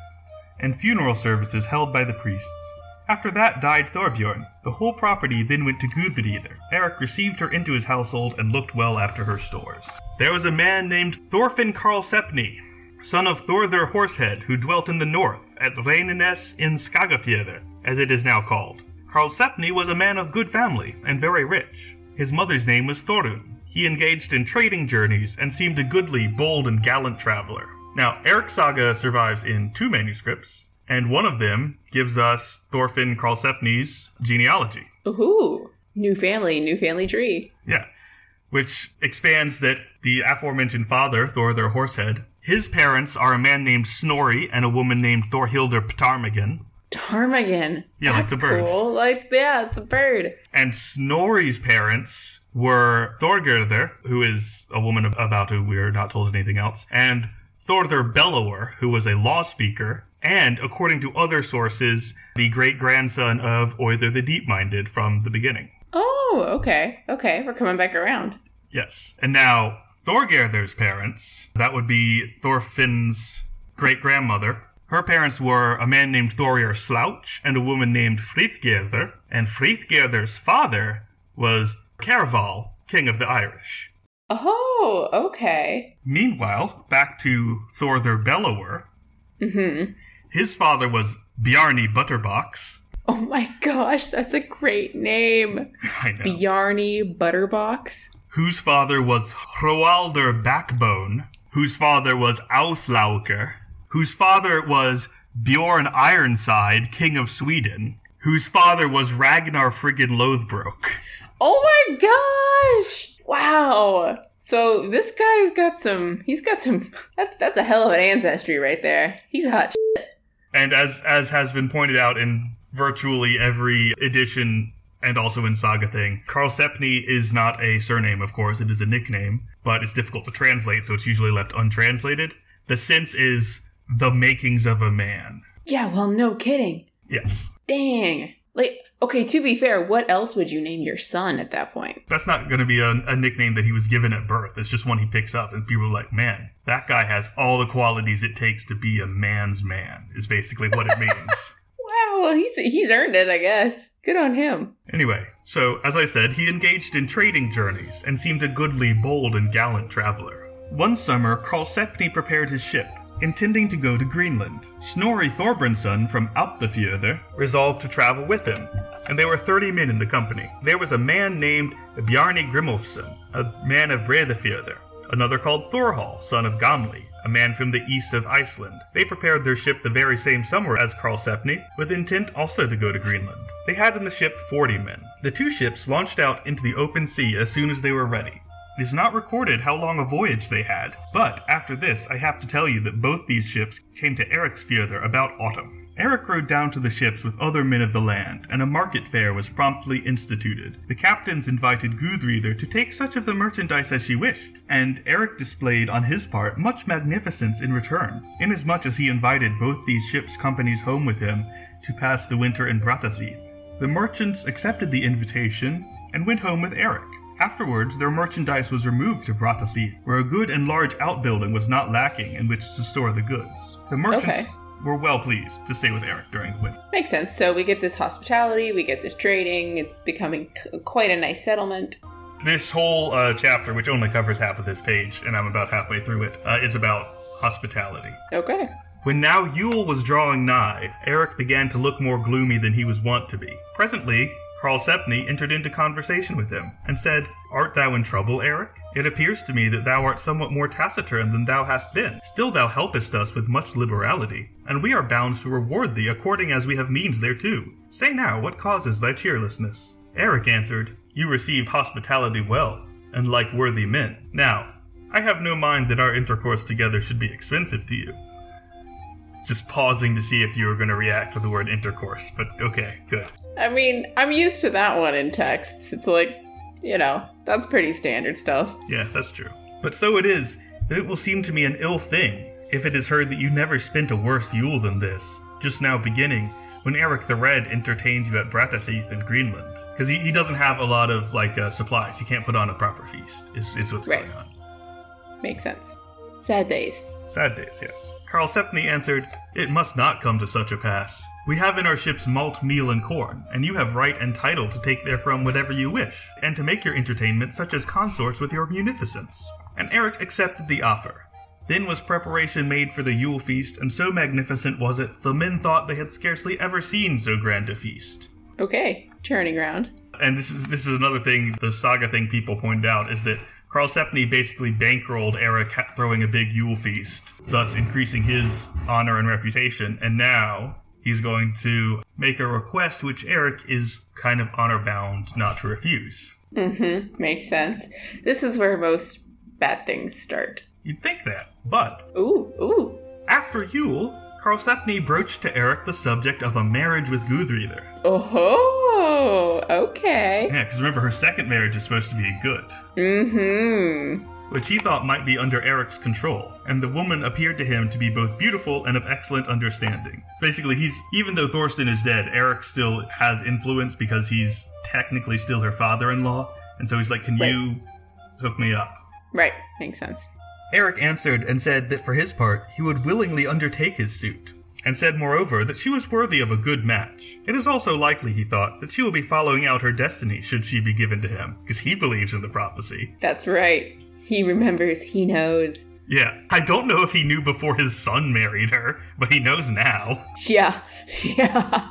and funeral services held by the priests. After that died Thorbjorn. The whole property then went to Gudridr. Eric received her into his household and looked well after her stores. There was a man named Thorfinn Karlsefni, son of Thorður Horsehead, who dwelt in the north, at Reynines in Skagafjörður, as it is now called. Karlsefni was a man of good family and very rich. His mother's name was Thorun. He engaged in trading journeys and seemed a goodly, bold, and gallant traveler. Now, Eric's saga survives in two manuscripts, and one of them gives us Thorfinn Karlsefni's genealogy. Ooh, new family, new family tree. Yeah. Which expands that the aforementioned father, Thorður Horsehead, his parents are a man named Snorri and a woman named Thorhildr Ptarmigan. Ptarmigan. Yeah, like That's the bird. Cool. Like yeah, it's a bird. And Snorri's parents were Thorgerder, who is a woman about who we are not told anything else, and Thorder Bellower, who was a law speaker, and according to other sources, the great grandson of Oither the Deep Minded from the beginning. Oh, okay, okay. We're coming back around. Yes. And now, Thorgerder's parents, that would be Thorfinn's great grandmother. Her parents were a man named Thorir Slouch and a woman named Frithgerder, and Frithgerder's father was Kjarval, king of the Irish. Oh, okay. Meanwhile, back to Thorder Bellower, Mm-hmm. his father was Bjarni Butterbox. Oh my gosh, that's a great name. I know. Bjarni Butterbox. whose father was Hroalder Backbone, whose father was Auslauker, whose father was Bjorn Ironside, king of Sweden, whose father was Ragnar friggin' Lothbrok. Oh my gosh! Wow. So this guy's got some. He's got some. That's that's a hell of an ancestry right there. He's hot. Shit. And as as has been pointed out in virtually every edition and also in Saga thing, Karlsefni is not a surname, of course, it is a nickname, but it's difficult to translate, so it's usually left untranslated. The sense is the makings of a man. Yeah. Well, no kidding. Yes. Dang. Like, okay. To be fair, what else would you name your son at that point? That's not going to be a, a nickname that he was given at birth. It's just one he picks up, and people are like, man, that guy has all the qualities it takes to be a man's man, is basically what it means. Wow. Well, he's he's earned it, I guess. Good on him. anyway, so as I said, he engaged in trading journeys and seemed a goodly, bold, and gallant traveler. One summer, Karlsefni prepared his ship, intending to go to Greenland. Snorri Thorbrandsson from Alptafjörður resolved to travel with him, and there were 30 men in the company. There was a man named Bjarni Grimolfsson, a man of Breiðafjörður, another called Thorhall, son of Gamli, a man from the east of Iceland. They prepared their ship the very same summer as Karlsefni, with intent also to go to Greenland. They had in the ship 40 men. The two ships launched out into the open sea as soon as they were ready. It is not recorded how long a voyage they had, but after this, I have to tell you that both these ships came to Eriksfjörður about autumn. Eric rode down to the ships with other men of the land, and a market fair was promptly instituted. The captains invited Gudridr to take such of the merchandise as she wished, and Eric displayed on his part much magnificence in return, inasmuch as he invited both these ships' companies home with him to pass the winter in Brattahlid. The merchants accepted the invitation and went home with Eric. Afterwards, their merchandise was removed to Brattahlid, where a good and large outbuilding was not lacking in which to store the goods. The merchants Okay. were well pleased to stay with Eric during the winter. Makes sense. So we get this hospitality, we get this trading. It's becoming c- quite a nice settlement. This whole uh, chapter, which only covers half of this page, and I'm about halfway through it, uh, is about hospitality. Okay. When now Yule was drawing nigh, Eric began to look more gloomy than he was wont to be. Presently, Karlsefni entered into conversation with him, and said, Art thou in trouble, Eric? It appears to me that thou art somewhat more taciturn than thou hast been. Still thou helpest us with much liberality, and we are bound to reward thee according as we have means thereto. Say now, what causes thy cheerlessness? Eric answered, You receive hospitality well, and like worthy men. Now, I have no mind that our intercourse together should be expensive to you. Just pausing to see if you were going to react to the word intercourse, but okay, good. I mean, I'm used to that one in texts. It's like, you know, that's pretty standard stuff. Yeah, that's true. But so it is that it will seem to me an ill thing if it is heard that you never spent a worse Yule than this, just now beginning, when Eric the Red entertained you at Brattahlid in Greenland. Because he, he doesn't have a lot of, like, uh, supplies. He can't put on a proper feast, is, is what's Right. going on. Makes sense. Sad days. Sad days, yes. Karlsefni answered, It must not come to such a pass. We have in our ships malt, meal, and corn, and you have right and title to take therefrom whatever you wish, and to make your entertainment such as consorts with your munificence. And Eric accepted the offer. Then was preparation made for the Yule feast, and so magnificent was it, the men thought they had scarcely ever seen so grand a feast. Okay. Turning around. And this is this is another thing, the saga thing people point out is that Karlsefni basically bankrolled Eric throwing a big Yule feast, thus increasing his honor and reputation. And now he's going to make a request which Eric is kind of honor bound not to refuse. Mm-hmm. Makes sense. This is where most bad things start. You'd think that, but Ooh, ooh. after Yule, Karlsefni broached to Eric the subject of a marriage with Gudridr. Oh, okay. Yeah, because remember her second marriage is supposed to be good. Mm-hmm. Which he thought might be under Eric's control, and the woman appeared to him to be both beautiful and of excellent understanding. Basically, he's even though Thorsten is dead, Eric still has influence because he's technically still her father-in-law, and so he's like, "Can Right. you hook me up?" Right. Makes sense. Eric answered and said that for his part he would willingly undertake his suit, and said moreover that she was worthy of a good match. It is also likely, he thought, that she will be following out her destiny should she be given to him, because he believes in the prophecy. That's right. He remembers. He knows. Yeah, I don't know if he knew before his son married her, but he knows now. Yeah. Yeah.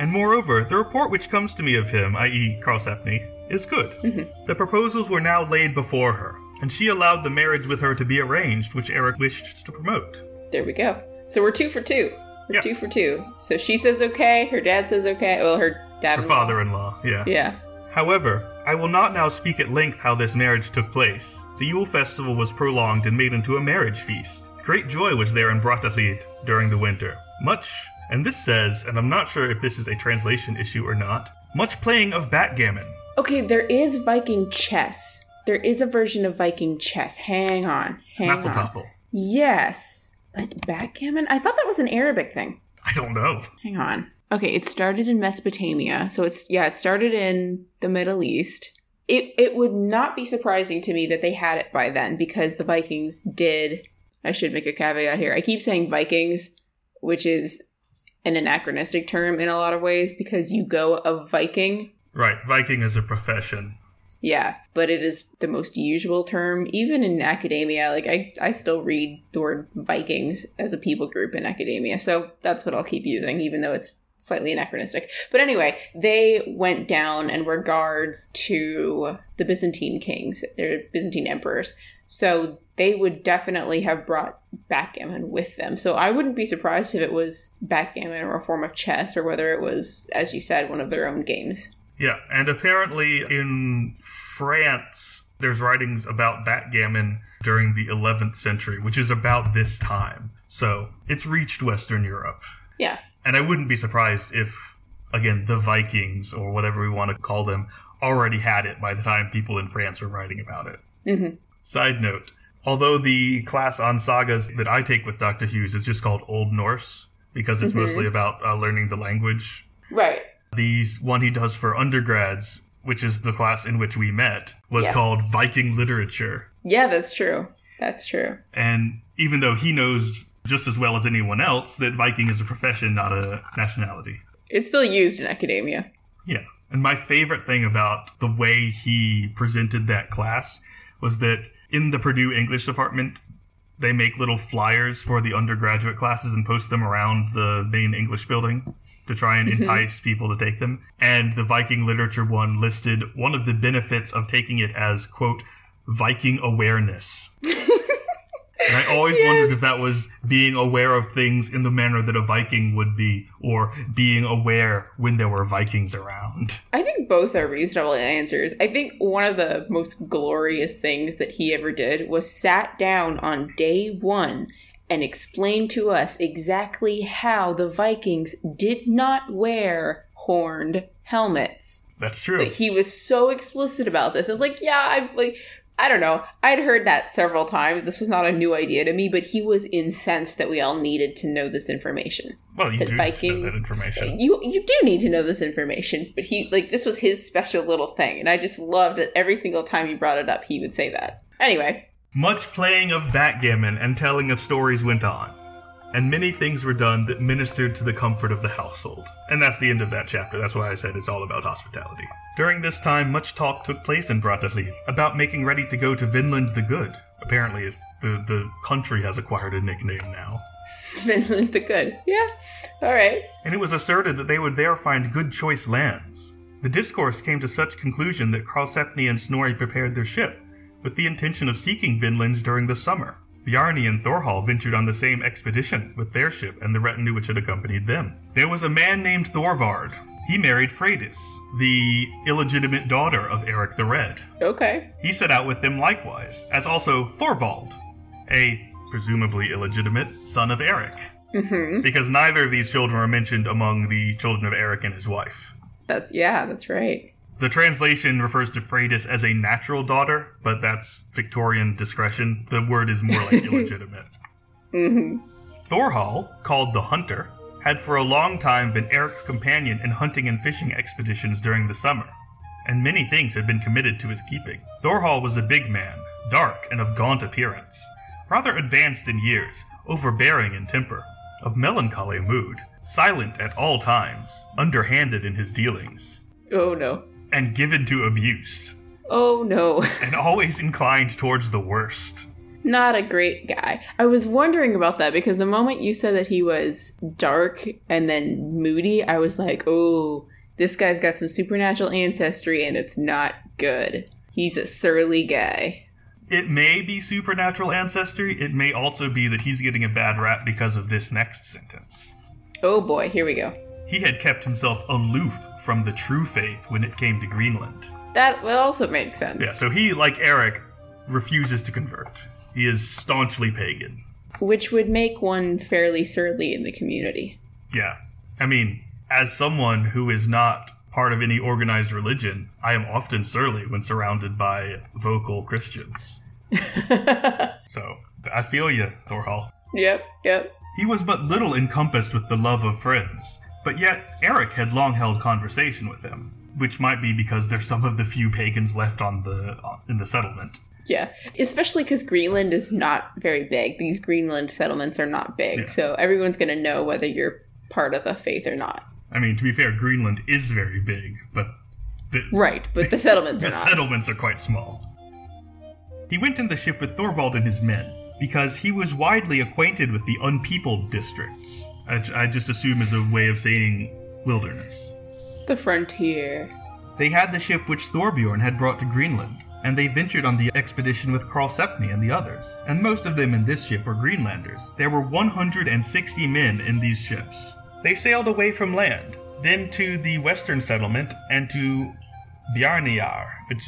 And moreover, the report which comes to me of him, i.e., Karlsefni, is good. Mm-hmm. The proposals were now laid before her, and she allowed the marriage with her to be arranged, which Eric wished to promote. There we go. So we're two for two. We're Yeah. two for two. So she says okay. Her dad says okay. Well, her dad. Her father-in-law, yeah. Yeah. However, I will not now speak at length how this marriage took place. The Yule festival was prolonged and made into a marriage feast. Great joy was there in Brattahlid during the winter. Much, and this says, and I'm not sure if this is a translation issue or not, much playing of backgammon. Okay. There is Viking chess. There is a version of Viking chess. Hang on. Hang on. Hnefatafl. Yes. But backgammon? I thought that was an Arabic thing. I don't know. Hang on. Okay, it started in Mesopotamia. So it's yeah, it started in the Middle East. It it would not be surprising to me that they had it by then because the Vikings did I should make a caveat here. I keep saying Vikings, which is an anachronistic term in a lot of ways because you go a Viking. Right, Viking is a profession. Yeah, but it is the most usual term even in academia. Like I I still read the word Vikings as a people group in academia. So that's what I'll keep using even though it's slightly anachronistic. But anyway, they went down and were guards to the Byzantine kings, their Byzantine emperors. So they would definitely have brought backgammon with them. So I wouldn't be surprised if it was backgammon or a form of chess or whether it was, as you said, one of their own games. Yeah, and apparently in France, there's writings about backgammon during the 11th century, which is about this time. So it's reached Western Europe. Yeah. And I wouldn't be surprised if, again, the Vikings, or whatever we want to call them, already had it by the time people in France were writing about it. hmm Side note although the class on sagas that I take with Dr. Hughes is just called Old Norse, because it's Mhm. mostly about uh, learning the language, Right. the one he does for undergrads, which is the class in which we met, was Yes. called Viking Literature. Yeah, that's true. That's true. And even though he knows just as well as anyone else that Viking is a profession, not a nationality. It's still used in academia. Yeah. And my favorite thing about the way he presented that class was that in the Purdue English department, they make little flyers for the undergraduate classes and post them around the main English building to try and Mhm. entice people to take them. And the Viking literature one listed one of the benefits of taking it as, quote, Viking awareness. And I always wondered if that was being aware of things in the manner that a Viking would be, or being aware when there were Vikings around. I think both are reasonable answers. I think one of the most glorious things that he ever did was sat down on day one and explained to us exactly how the Vikings did not wear horned helmets. That's true. Like he was so explicit about this. And like, yeah, I'm like I don't know. I'd heard that several times. This was not a new idea to me, but he was incensed that we all needed to know this information. well, you that do need to know that information. You you do need to know this information, but he like this was his special little thing, and I just loved that every single time he brought it up, he would say that. Anyway, Much playing of backgammon and telling of stories went on, and many things were done that ministered to the comfort of the household. And that's the end of that chapter. That's why I said it's all about hospitality. During this time, much talk took place in Brattahlid about making ready to go to Vinland the Good. Apparently, it's the, the country has acquired a nickname now. Vinland the Good. Yeah, all right. and it was asserted that they would there find good choice lands. The discourse came to such conclusion that Karlsefni and Snorri prepared their ship, with the intention of seeking Vinland during the summer. Bjarni and Thorhall ventured on the same expedition with their ship and the retinue which had accompanied them. There was a man named Thorvard. He married Freydis, the illegitimate daughter of Eric the Red. Okay. He set out with them likewise, as also Thorvald, a presumably illegitimate son of Eric, Mm-hmm. because neither of these children are mentioned among the children of Eric and his wife. That's yeah, that's right. The translation refers to Freydis as a natural daughter, but that's Victorian discretion. The word is more like illegitimate. Mm-hmm. Thorhall, called the Hunter, had for a long time been Eric's companion in hunting and fishing expeditions during the summer, and many things had been committed to his keeping. Thorhall was a big man, dark and of gaunt appearance, rather advanced in years, overbearing in temper, of melancholy mood, silent at all times, underhanded in his dealings, Oh no. and given to abuse, Oh no. and always inclined towards the worst. Not a great guy. I was wondering about that because the moment you said that he was dark and then moody, I was like, oh, this guy's got some supernatural ancestry and it's not good. He's a surly guy. It may be supernatural ancestry. It may also be that he's getting a bad rap because of this next sentence. Oh boy, here we go. He had kept himself aloof from the true faith when it came to Greenland. That will also make sense. Yeah, so he, like Eric, refuses to convert. He is staunchly pagan. Which would make one fairly surly in the community. Yeah. I mean, as someone who is not part of any organized religion, I am often surly when surrounded by vocal Christians. So, I feel you, Thorhall. yep, yep. He was but little encompassed with the love of friends, but yet Eric had long held conversation with him, which might be because they're some of the few pagans left on the in the settlement. Yeah, especially because Greenland is not very big. These Greenland settlements are not big, Yeah. so everyone's going to know whether you're part of the faith or not. I mean, to be fair, Greenland is very big, but the, Right, but the settlements the are not. settlements are quite small. He went in the ship with Thorvald and his men because he was widely acquainted with the unpeopled districts. I, I just assume is a way of saying wilderness. the frontier. They had the ship which Thorbjorn had brought to Greenland, and they ventured on the expedition with Karlsefni and the others. And most of them in this ship were Greenlanders. There were 160 men in these ships. They sailed away from land, then to the western settlement and to Bjarniar, which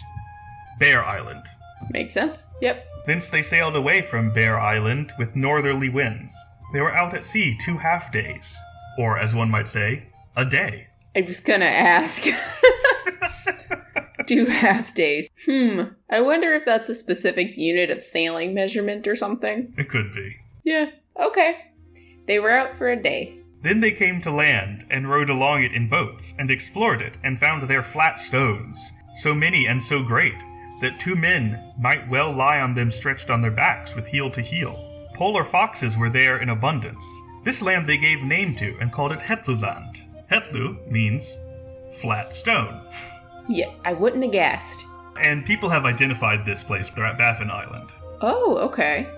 Bear Island. Makes sense. Yep. Thence they sailed away from Bear Island with northerly winds. They were out at sea two half days. or as one might say, a day. I was gonna ask. Two half days. Hmm. I wonder if that's a specific unit of sailing measurement or something. It could be. Yeah. Okay. They were out for a day. Then they came to land and rowed along it in boats and explored it and found there flat stones, so many and so great that two men might well lie on them stretched on their backs with heel to heel. Polar foxes were there in abundance. This land they gave name to and called it Helluland. Hellu means flat stone. Yeah, I wouldn't have guessed. And people have identified this place at Baffin Island. Oh, okay.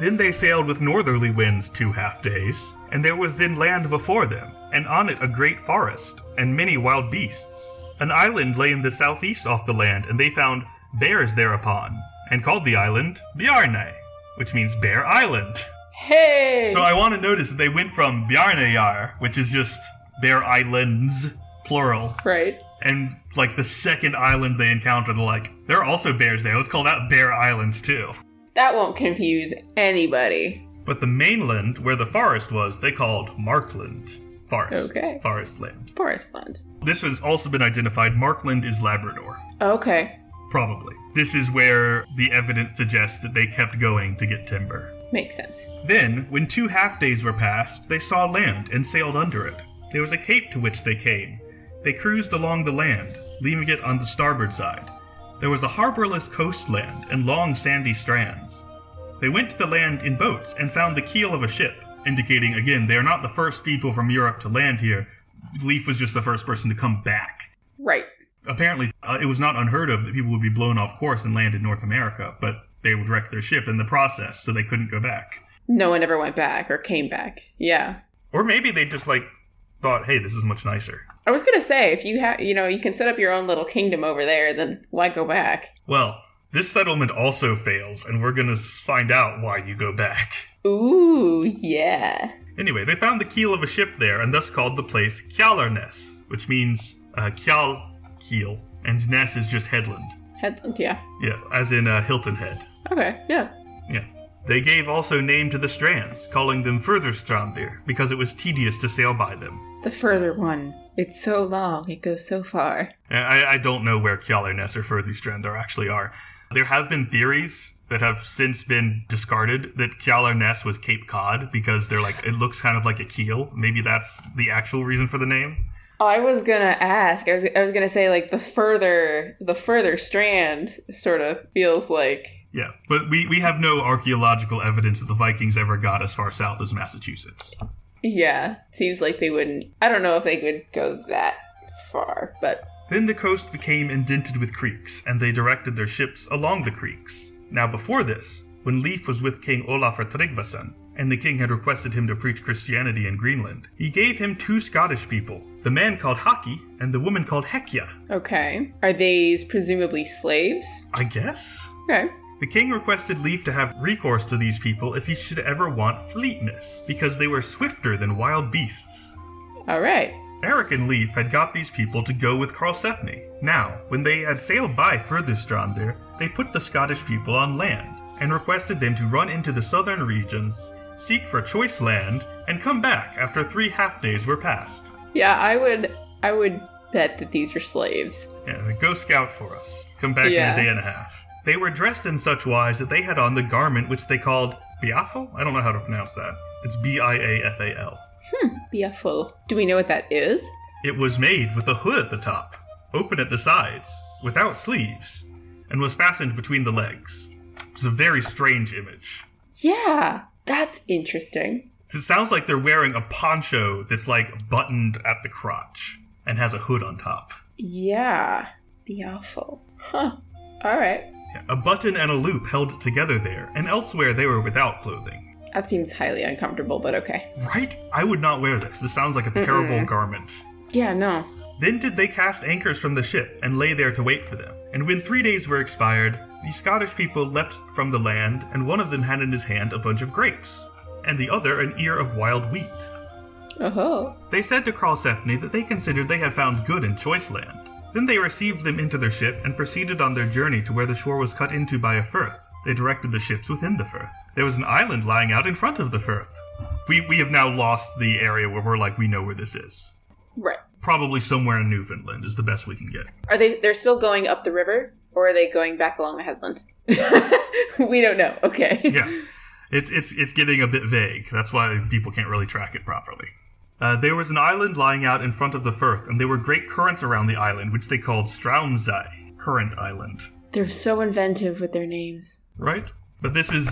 Then they sailed with northerly winds two half days, and there was then land before them, and on it a great forest, and many wild beasts. An island lay in the southeast off the land, and they found bears thereupon, and called the island Bjarne, which means Bear Island. Hey! So I want to notice that they went from Bjarneyar, which is just Bear Islands, plural, right. and like the second island they encountered, they're like, there are also bears there. Let's call that Bear Islands too. That won't confuse anybody. But the mainland, where the forest was, they called Markland. Forest. Okay. Forest land. Forestland. This has also been identified. Markland is Labrador. Okay. Probably. This is where the evidence suggests that they kept going to get timber. Makes sense. Then, when two half days were passed, they saw land and sailed under it. There was a cape to which they came. They cruised along the land, leaving it on the starboard side. There was a harborless coastland and long sandy strands. They went to the land in boats and found the keel of a ship, indicating again they are not the first people from Europe to land here. Leif was just the first person to come back. Right. Apparently, uh, it was not unheard of that people would be blown off course and land in North America, but they would wreck their ship in the process, so they couldn't go back. No one ever went back or came back. Yeah. Or maybe they just like thought, "Hey, this is much nicer." I was gonna say, if you have, you know, you can set up your own little kingdom over there, then why go back? Well, this settlement also fails, and we're gonna find out why you go back. Ooh, yeah. Anyway, they found the keel of a ship there, and thus called the place Kjalarnes, which means uh, Kjal keel, and Ness is just headland. Headland, yeah. Yeah, as in uh, Hilton Head. Okay, yeah. Yeah. They gave also name to the strands, calling them Further Furtherstrandir, because it was tedious to sail by them. The further one. It's so long, it goes so far. I, I don't know where Kjalarnes or Furtherstrandir actually are. There have been theories that have since been discarded that Kjalarnes was Cape Cod because they're like it looks kind of like a keel. Maybe that's the actual reason for the name. I was gonna ask. I was I was gonna say like the further the further strand sort of feels like Yeah, but we, we have no archaeological evidence that the Vikings ever got as far south as Massachusetts. Yeah. Seems like they wouldn't. I don't know if they would go that far, but Then the coast became indented with creeks, and they directed their ships along the creeks. Now, before this, when Leif was with King Olafur Tryggvason, and the king had requested him to preach Christianity in Greenland, he gave him two Scottish people, the man called Haki and the woman called Hekja. okay. Are these presumably slaves? I guess? Okay. The king requested Leif to have recourse to these people if he should ever want fleetness, because they were swifter than wild beasts. All right. Eric and Leif had got these people to go with Karlsefni. Now, when they had sailed by Furtherstrandir, they put the Scottish people on land and requested them to run into the southern regions, seek for choice land, and come back after three half days were passed. Yeah, I would. I would bet that these are slaves. Yeah, go scout for us. Come back Yeah. in a day and a half. They were dressed in such wise that they had on the garment which they called biafal. I don't know how to pronounce that. It's B I A F A L. Hmm, beautiful. Do we know what that is? It was made with a hood at the top, open at the sides, without sleeves, and was fastened between the legs. It's a very strange image. Yeah, that's interesting. It sounds like they're wearing a poncho that's like buttoned at the crotch and has a hood on top. Yeah, beautiful. Huh. All right. A button and a loop held together there, and elsewhere they were without clothing. That seems highly uncomfortable, but okay. Right? I would not wear this. This sounds like a terrible Mm-mm. garment. Yeah, no. Then did they cast anchors from the ship and lay there to wait for them. And when three days were expired, the Scottish people leapt from the land, and one of them had in his hand a bunch of grapes, and the other an ear of wild wheat. Oh. They said to Karlsefni that they considered they had found good and choice land. Then they received them into their ship and proceeded on their journey to where the shore was cut into by a firth, They directed the ships within the Firth. There was an island lying out in front of the Firth. We, we have now lost the area where we're like, we know where this is. Right. Probably somewhere in Newfoundland is the best we can get. Are they? They're still going up the river, or are they going back along the headland? we don't know. Okay. yeah, it's it's it's getting a bit vague. That's why people can't really track it properly. Uh, there was an island lying out in front of the Firth, and there were great currents around the island, which they called Straumsey, Current Island. They're so inventive with their names. Right? But this is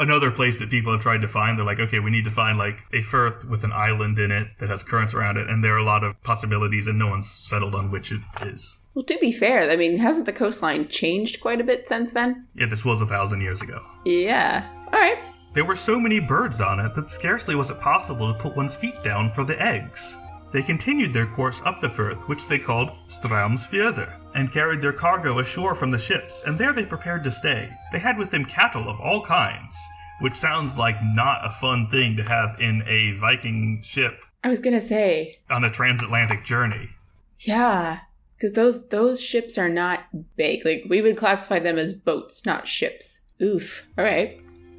another place that people have tried to find. They're like, okay, we need to find like a firth with an island in it that has currents around it, and there are a lot of possibilities, and no one's settled on which it is. Well, to be fair, I mean, hasn't the coastline changed quite a bit since then? Yeah, this was a thousand years ago. Yeah. All right. There were so many birds on it that scarcely was it possible to put one's feet down for the eggs. They continued their course up the firth, which they called Straumsfjörður, and carried their cargo ashore from the ships, and there they prepared to stay. They had with them cattle of all kinds, which sounds like not a fun thing to have in a Viking ship I was gonna say, on a transatlantic journey. yeah, because those those ships are not big. Like we would classify them as boats, not ships. Oof. All right.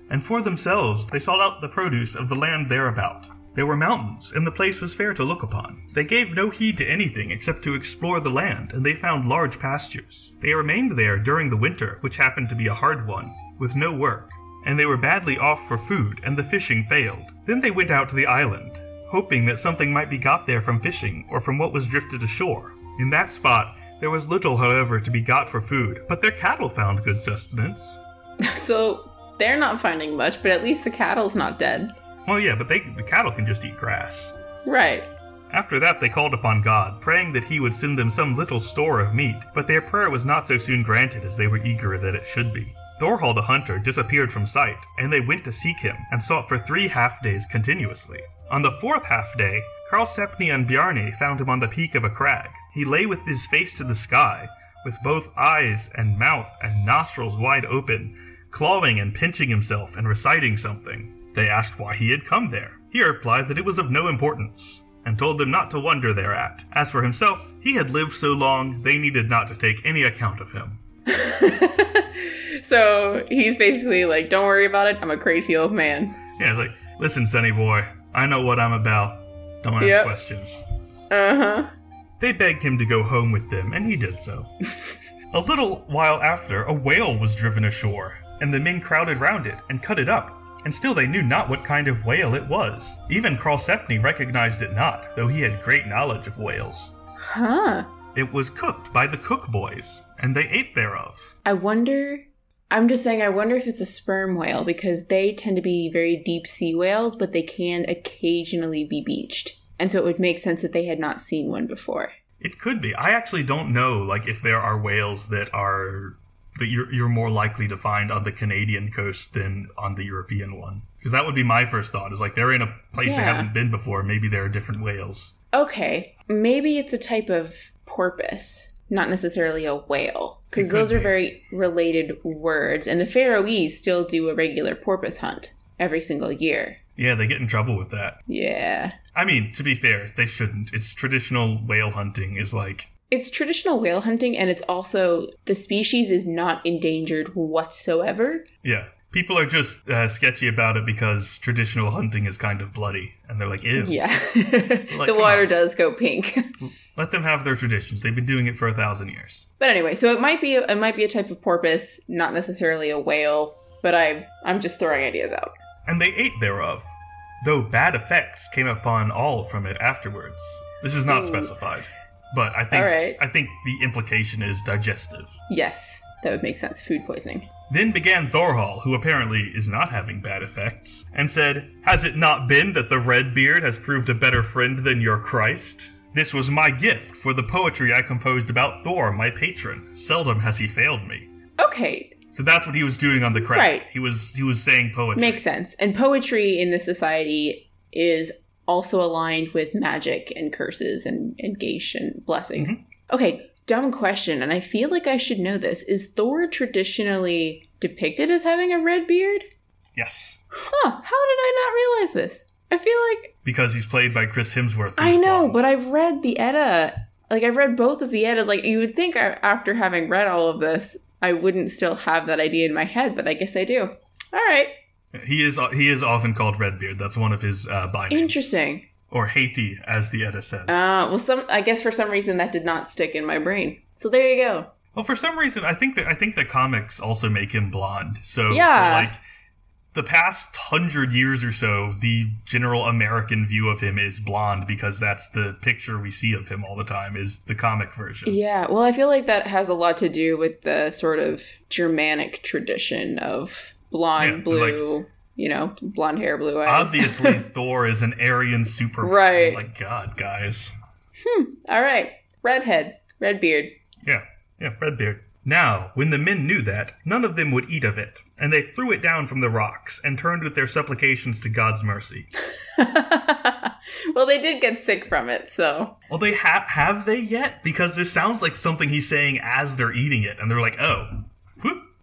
And for themselves they sought out the produce of the land thereabout. There were mountains, and the place was fair to look upon. They gave no heed to anything except to explore the land, and they found large pastures. They remained there during the winter, which happened to be a hard one, with no work, and they were badly off for food, and the fishing failed. Then they went out to the island, hoping that something might be got there from fishing, or from what was drifted ashore. In that spot, there was little, however, to be got for food, but their cattle found good sustenance. So they're not finding much, but at least the cattle's not dead. Well, yeah, but they, the cattle can just eat grass. Right. After that, they called upon God, praying that He would send them some little store of meat, but their prayer was not so soon granted as they were eager that it should be. Thorhall the hunter disappeared from sight, and they went to seek him, and sought for three half days continuously. On the fourth half day, Karlsefni and Bjarni found him on the peak of a crag. He lay with his face to the sky, with both eyes and mouth and nostrils wide open, clawing and pinching himself and reciting something. They asked why he had come there. He replied that it was of no importance, and told them not to wonder thereat. As for himself, he had lived so long they needed not to take any account of him. so he's basically like, don't worry about it. I'm a crazy old man. Yeah, it's like, listen, sonny boy, I know what I'm about. Don't ask Yep. questions. Uh huh. They begged him to go home with them, and he did so. a little while after, a whale was driven ashore, and the men crowded round it and cut it up. And still they knew not what kind of whale it was. Even Karlsefni recognized it not, though he had great knowledge of whales. Huh. It was cooked by the cook boys, and they ate thereof. I wonder. I'm just saying, I wonder if it's a sperm whale because they tend to be very deep sea whales, but they can occasionally be beached. And so it would make sense that they had not seen one before. It could be. I actually don't know, like, if there are whales that are that you're you're more likely to find on the Canadian coast than on the European one. Because that would be my first thought. Is like they're in a place they haven't been before. Maybe there are different whales. Okay, maybe it's a type of porpoise, not necessarily a whale, because those are very related words. And the Faroese still do a regular porpoise hunt every single year. Yeah, they get in trouble with that. Yeah. I mean, to be fair, they shouldn't. It's traditional whale hunting is like It's traditional whale hunting, and it's also the species is not endangered whatsoever. yeah. People are just uh, sketchy about it because traditional hunting is kind of bloody, and they're like, "Ew." Yeah. Like, the water on. does go pink. Let them have their traditions. They've been doing it for a thousand years. but anyway, so it might be it might be a type of porpoise, not necessarily a whale, but I I'm just throwing ideas out. and they ate thereof, though bad effects came upon all from it afterwards. This is not Ooh. specified, but I think right. I think the implication is digestive. Yes, that would make sense. Food poisoning. Then began Thorhall, who apparently is not having bad effects, and said, Has it not been that the red beard has proved a better friend than your Christ? This was my gift for the poetry I composed about Thor, my patron. Seldom has he failed me. Okay, So that's what he was doing on the crag. Right. He was he was saying poetry. makes sense. And poetry in this society is also aligned with magic and curses and, and geish and blessings. Mhm. Okay, dumb question, and I feel like I should know this. Is Thor traditionally depicted as having a red beard? yes. Huh, how did I not realize this? I feel like Because he's played by Chris Hemsworth. I know, blonde. but I've read the Edda. Like I've read both of the Eddas. Like you would think I- after having read all of this I wouldn't still have that idea in my head, but I guess I do. All right. He is he is often called Redbeard. That's one of his uh, by names. Interesting. Or heiti, as the Edda says. Uh, well, some I guess for some reason that did not stick in my brain. So there you go. well, for some reason, I think that I think the comics also make him blonde. So, Yeah. like the past hundred years or so, the general American view of him is blonde because that's the picture we see of him all the time. Is the comic version? Yeah, well, I feel like that has a lot to do with the sort of Germanic tradition of blonde, Yeah, blue, you know, blonde hair, blue eyes. Obviously, Thor is an Aryan Superman. Right. Oh my God, guys. Hmm. All right, redhead, red beard. Yeah, yeah, Redbeard. Now, when the men knew that, none of them would eat of it, and they threw it down from the rocks and turned with their supplications to God's mercy. well, they did get sick from it, so Well, they ha- have they yet? Because this sounds like something he's saying as they're eating it, and they're like, "Oh, whoop."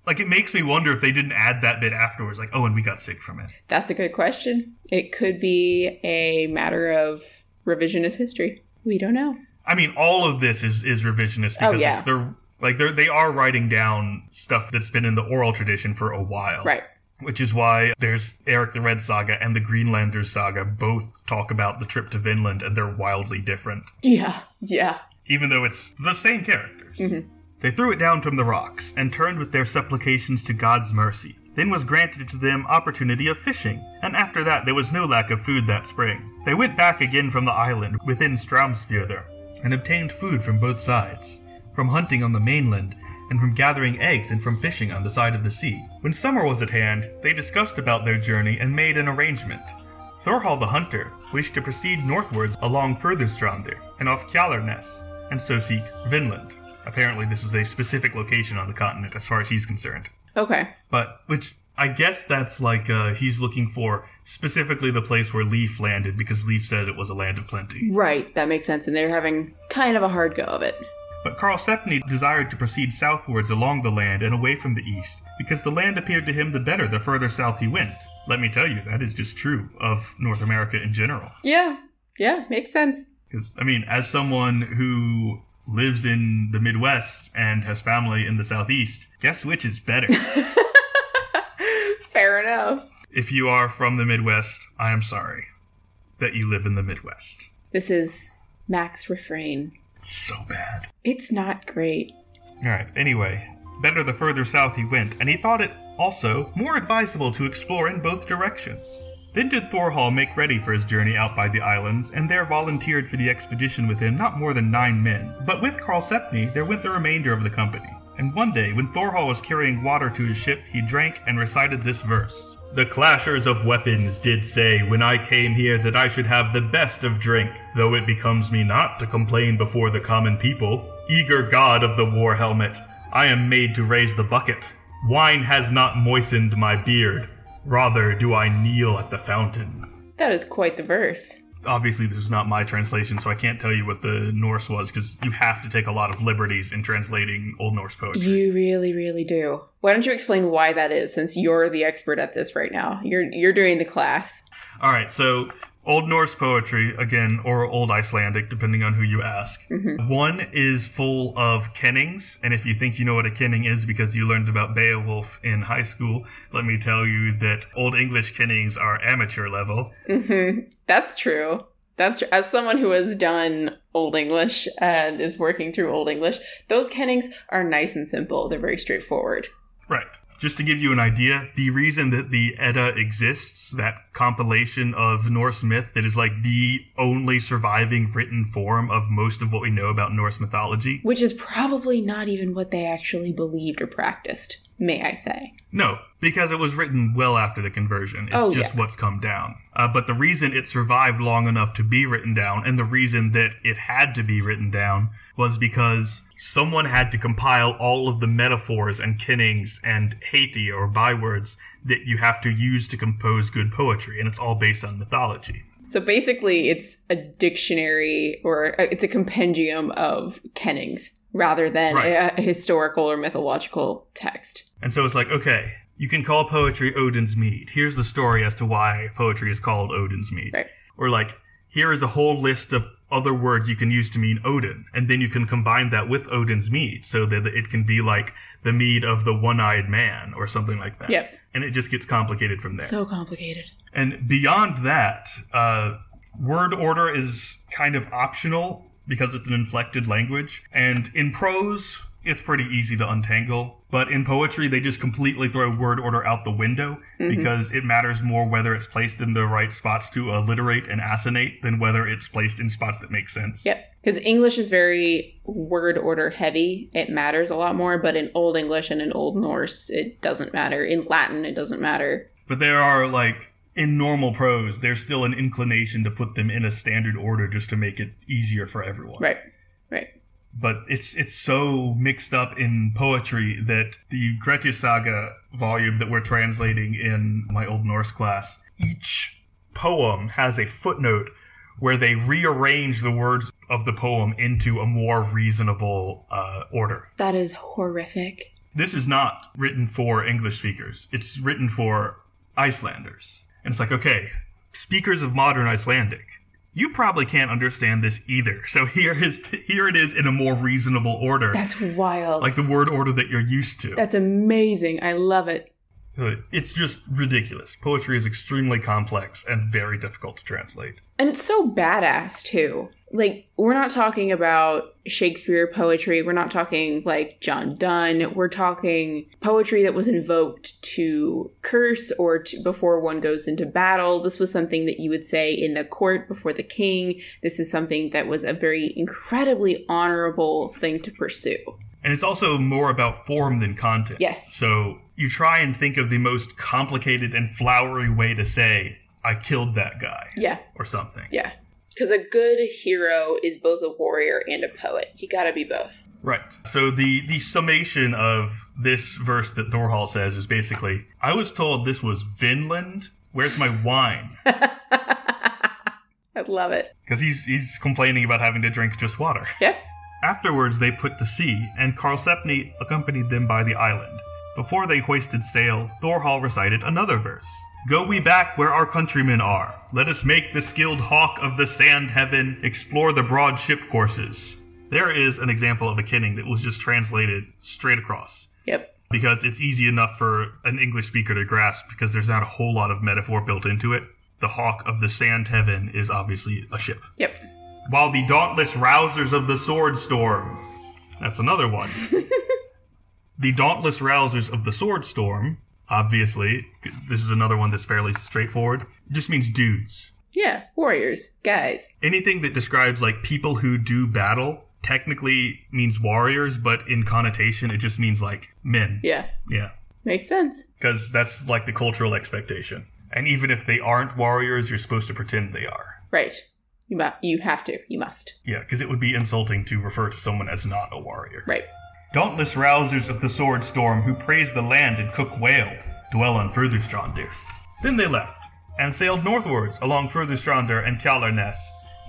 Like it makes me wonder if they didn't add that bit afterwards, like, "Oh, and we got sick from it." that's a good question. It could be a matter of revisionist history. We don't know. I mean, all of this is is revisionist Oh, because yeah. it's they're like they're they are writing down stuff that's been in the oral tradition for a while, Right. Which is why there's Eric the Red saga and the Greenlanders saga both talk about the trip to Vinland, and they're wildly different. Yeah. Yeah. even though it's the same characters. Mhm. They threw it down from the rocks and turned with their supplications to God's mercy. Then was granted to them opportunity of fishing, and after that there was no lack of food that spring. They went back again from the island within Straumsfjörður and obtained food from both sides, from hunting on the mainland, and from gathering eggs and from fishing on the side of the sea. When summer was at hand, they discussed about their journey and made an arrangement. Thorhall the hunter wished to proceed northwards along Furtherstrandir and off Kjalarnes, and so seek Vinland. Apparently, this is a specific location on the continent as far as he's concerned. Okay. But, which I guess that's like uh, he's looking for specifically the place where Leif landed because Leif said it was a land of plenty. Right. That makes sense. And they're having kind of a hard go of it. But Karlsefni desired to proceed southwards along the land and away from the east, because the land appeared to him the better the further south he went. Let me tell you, that is just true of North America in general. Yeah. Yeah. Makes sense. Because, I mean, as someone who lives in the Midwest and has family in the Southeast, guess which is better? Fair enough. if you are from the Midwest, I am sorry that you live in the Midwest. This is Max Refrain. It's so bad. It's not great. Alright, anyway, better the further south he went, and he thought it also more advisable to explore in both directions. Then did Thorhall make ready for his journey out by the islands, and there volunteered for the expedition with him not more than nine men. But with Karlsefni there went the remainder of the company. And one day, when Thorhall was carrying water to his ship, he drank and recited this verse. The clashers of weapons did say when I came here that I should have the best of drink, though it becomes me not to complain before the common people. Eager god of the war helmet, I am made to raise the bucket. Wine has not moistened my beard, rather do I kneel at the fountain. That is quite the verse. Obviously, this is not my translation, so I can't tell you what the Norse was because you have to take a lot of liberties in translating Old Norse poetry. You really, really do. Why don't you explain why that is, since you're the expert at this right now? You're you're doing the class. All right, so Old Norse poetry, again, or Old Icelandic, depending on who you ask. One is full of kennings, and if you think you know what a kenning is because you learned about Beowulf in high school, let me tell you that Old English kennings are amateur level. hmm That's true. That's true. As someone who has done Old English and is working through Old English, those kennings are nice and simple. They're very straightforward. Right. Just to give you an idea, the reason that the Edda exists, that compilation of Norse myth that is like the only surviving written form of most of what we know about Norse mythology. Which is probably not even what they actually believed or practiced, may I say. No, because it was written well after the conversion. It's Oh, just yeah. what's come down. Uh, but the reason it survived long enough to be written down, and the reason that it had to be written down, was because someone had to compile all of the metaphors and kennings and heiti or bywords that you have to use to compose good poetry, and it's all based on mythology. So basically, it's a dictionary or uh, it's a compendium of kennings rather than Right. a, a historical or mythological text. And so it's like, okay, you can call poetry Odin's Mead. Here's the story as to why poetry is called Odin's Mead. Right. Or like, here is a whole list of other words you can use to mean Odin, and then you can combine that with Odin's mead, so that it can be like the mead of the one-eyed man or something like that. Yep. And it just gets complicated from there. So complicated. And beyond that, uh, word order is kind of optional because it's an inflected language. And in prose, it's pretty easy to untangle. But in poetry, they just completely throw word order out the window mm-hmm. because it matters more whether it's placed in the right spots to alliterate and assonate than whether it's placed in spots that make sense. Yep. Because English is very word order heavy. It matters a lot more, but in Old English and in Old Norse, it doesn't matter. In Latin, it doesn't matter. But there are like in normal prose, there's still an inclination to put them in a standard order just to make it easier for everyone. Right. Right. But it's it's so mixed up in poetry that the Grettir Saga volume that we're translating in my Old Norse class, each poem has a footnote where they rearrange the words of the poem into a more reasonable uh, order. That is horrific. This is not written for English speakers. It's written for Icelanders. And it's like, okay, speakers of modern Icelandic, you probably can't understand this either. So here is here it is in a more reasonable order, That's wild. like the word order that you're used to. That's amazing. I love it. It's just ridiculous. Poetry is extremely complex and very difficult to translate. And it's so badass too. Like we're not talking about Shakespeare poetry. We're not talking like John Donne. We're talking poetry that was invoked to curse or to, before one goes into battle. This was something that you would say in the court before the king. This is something that was a very incredibly honorable thing to pursue. And it's also more about form than content. Yes. So you try and think of the most complicated and flowery way to say, I killed that guy. Yeah. Or something. Yeah. Because a good hero is both a warrior and a poet. You gotta be both. Right. So the the summation of this verse that Thorhall says is basically, I was told this was Vinland. Where's my wine? I love it. Because he's he's complaining about having to drink just water. Yep. Afterwards, they put to sea, and Karlsefni accompanied them by the island. Before they hoisted sail, Thorhall recited another verse. Go we back where our countrymen are. Let us make the skilled hawk of the sand heaven explore the broad ship courses. There is an example of a kenning that was just translated straight across Yep. because it's easy enough for an English speaker to grasp because there's not a whole lot of metaphor built into it. The hawk of the sand heaven is obviously a ship. Yep. While the dauntless rousers of the sword storm. That's another one. the dauntless rousers of the sword storm, obviously, this is another one that's fairly straightforward, it just means dudes. Yeah. Warriors. Guys. Anything that describes like people who do battle technically means warriors, but in connotation it just means like men. Yeah. Yeah. Makes sense. Because that's like the cultural expectation. And even if they aren't warriors, you're supposed to pretend they are. Right. You mu- you have to. You must. Yeah, because it would be insulting to refer to someone as not a warrior. Right. Dauntless rousers of the sword storm who praise the land and cook whale dwell on Furtherstrandir. Then they left, and sailed northwards along Furtherstrandir and Kjalarnes,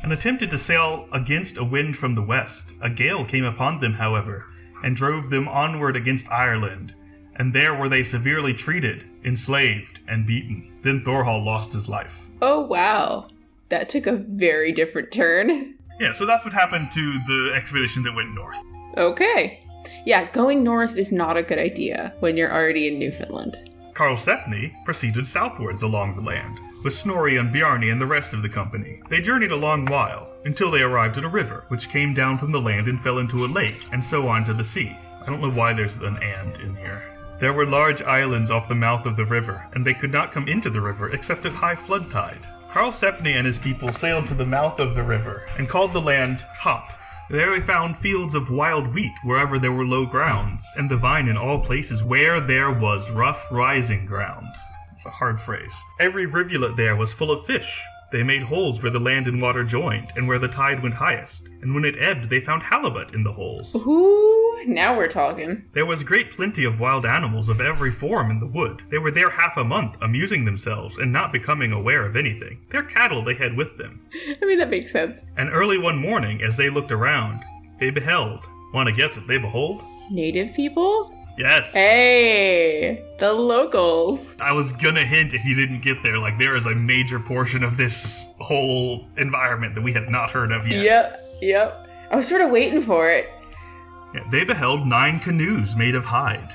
and attempted to sail against a wind from the west. A gale came upon them, however, and drove them onward against Ireland, and there were they severely treated, enslaved, and beaten. Then Thorhall lost his life. Oh wow. That took a very different turn. Yeah, so that's what happened to the expedition that went north. Okay. Yeah, going north is not a good idea when you're already in Newfoundland. Karlsefni proceeded southwards along the land, with Snorri and Bjarni and the rest of the company. They journeyed a long while, until they arrived at a river, which came down from the land and fell into a lake, and so on to the sea. I don't know why there's an and in here. There were large islands off the mouth of the river, and they could not come into the river except at high flood tide. Karlsefni and his people sailed to the mouth of the river, and called the land Hop. There they found fields of wild wheat wherever there were low grounds, and the vine in all places where there was rough rising ground. It's a hard phrase. Every rivulet there was full of fish. They made holes where the land and water joined, and where the tide went highest. And when it ebbed, they found halibut in the holes. Ooh, now we're talking. There was great plenty of wild animals of every form in the wood. They were there half a month, amusing themselves, and not becoming aware of anything. Their cattle they had with them. I mean, that makes sense. And early one morning, as they looked around, they beheld. Want to guess what they behold? Native people? Yes. Hey, the locals. I was gonna hint if you didn't get there, like there is a major portion of this whole environment that we have not heard of yet. Yep, yep. I was sort of waiting for it. Yeah, They beheld nine canoes made of hide,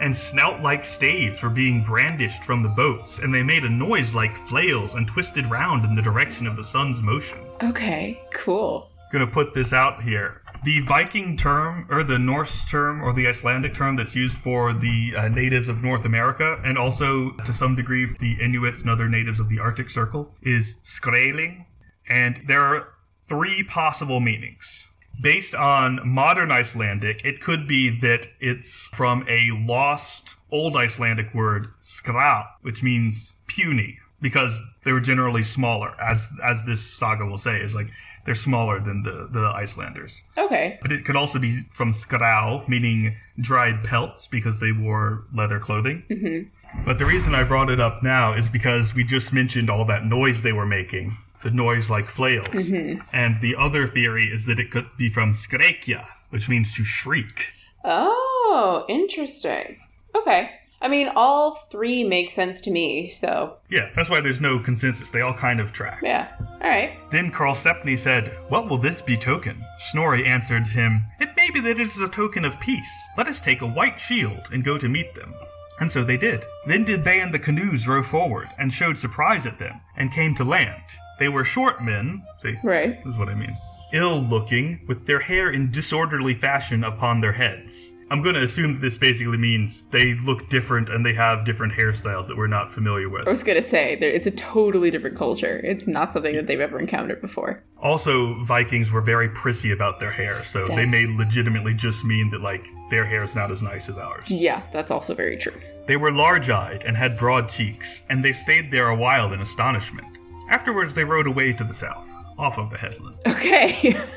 and snout like staves were being brandished from the boats, and they made a noise like flails and twisted round in the direction of the sun's motion. okay, cool. Gonna put this out here. The Viking term, or the Norse term, or the Icelandic term that's used for the uh, natives of North America, and also to some degree the Inuits and other natives of the Arctic Circle, is skræling. And there are three possible meanings. Based on modern Icelandic, it could be that it's from a lost Old Icelandic word, skra, which means puny, because they were generally smaller, as as this saga will say, is like they're smaller than the, the Icelanders. Okay. But it could also be from skrau, meaning dried pelts, because they wore leather clothing. Mm-hmm. But the reason I brought it up now is because we just mentioned all that noise they were making, the noise like flails. Mhm. And the other theory is that it could be from skrekja, which means to shriek. Oh, interesting. Okay. I mean, all three make sense to me, so Yeah, that's why there's no consensus. They all kind of track. yeah. All right. Then Karlsefni said, What will this be token? Snorri answered him, It may be that it is a token of peace. Let us take a white shield and go to meet them. And so they did. Then did they and the canoes row forward, and showed surprise at them, and came to land. They were short men, see, Right. this is what I mean, ill looking, with their hair in disorderly fashion upon their heads. I'm going to assume that this basically means they look different and they have different hairstyles that we're not familiar with. I was gonna say it's a totally different culture. It's not something that they've ever encountered before. Also, Vikings were very prissy about their hair, so they That's- may legitimately just mean that like their hair is not as nice as ours. Yeah, that's also very true. They were large-eyed and had broad cheeks, and they stayed there a while in astonishment. Afterwards, they rode away to the south, off of the headland. Okay.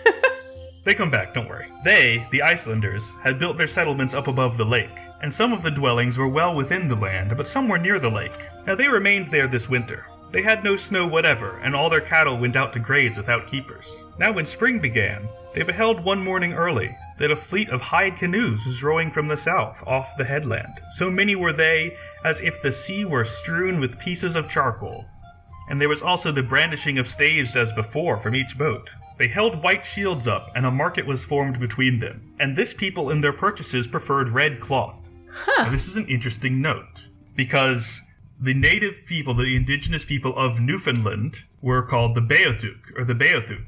They come back, don't worry. They, the Icelanders, had built their settlements up above the lake, and some of the dwellings were well within the land, but some were near the lake. Now they remained there this winter. They had no snow whatever, and all their cattle went out to graze without keepers. Now when spring began, they beheld one morning early that a fleet of hide canoes was rowing from the south, off the headland. So many were they, as if the sea were strewn with pieces of charcoal. And there was also the brandishing of staves as before from each boat. They held white shields up, and a market was formed between them. And this people in their purchases preferred red cloth. Huh. Now, this is an interesting note, because the native people, the indigenous people of Newfoundland, were called the Beothuk, or the Beothuk.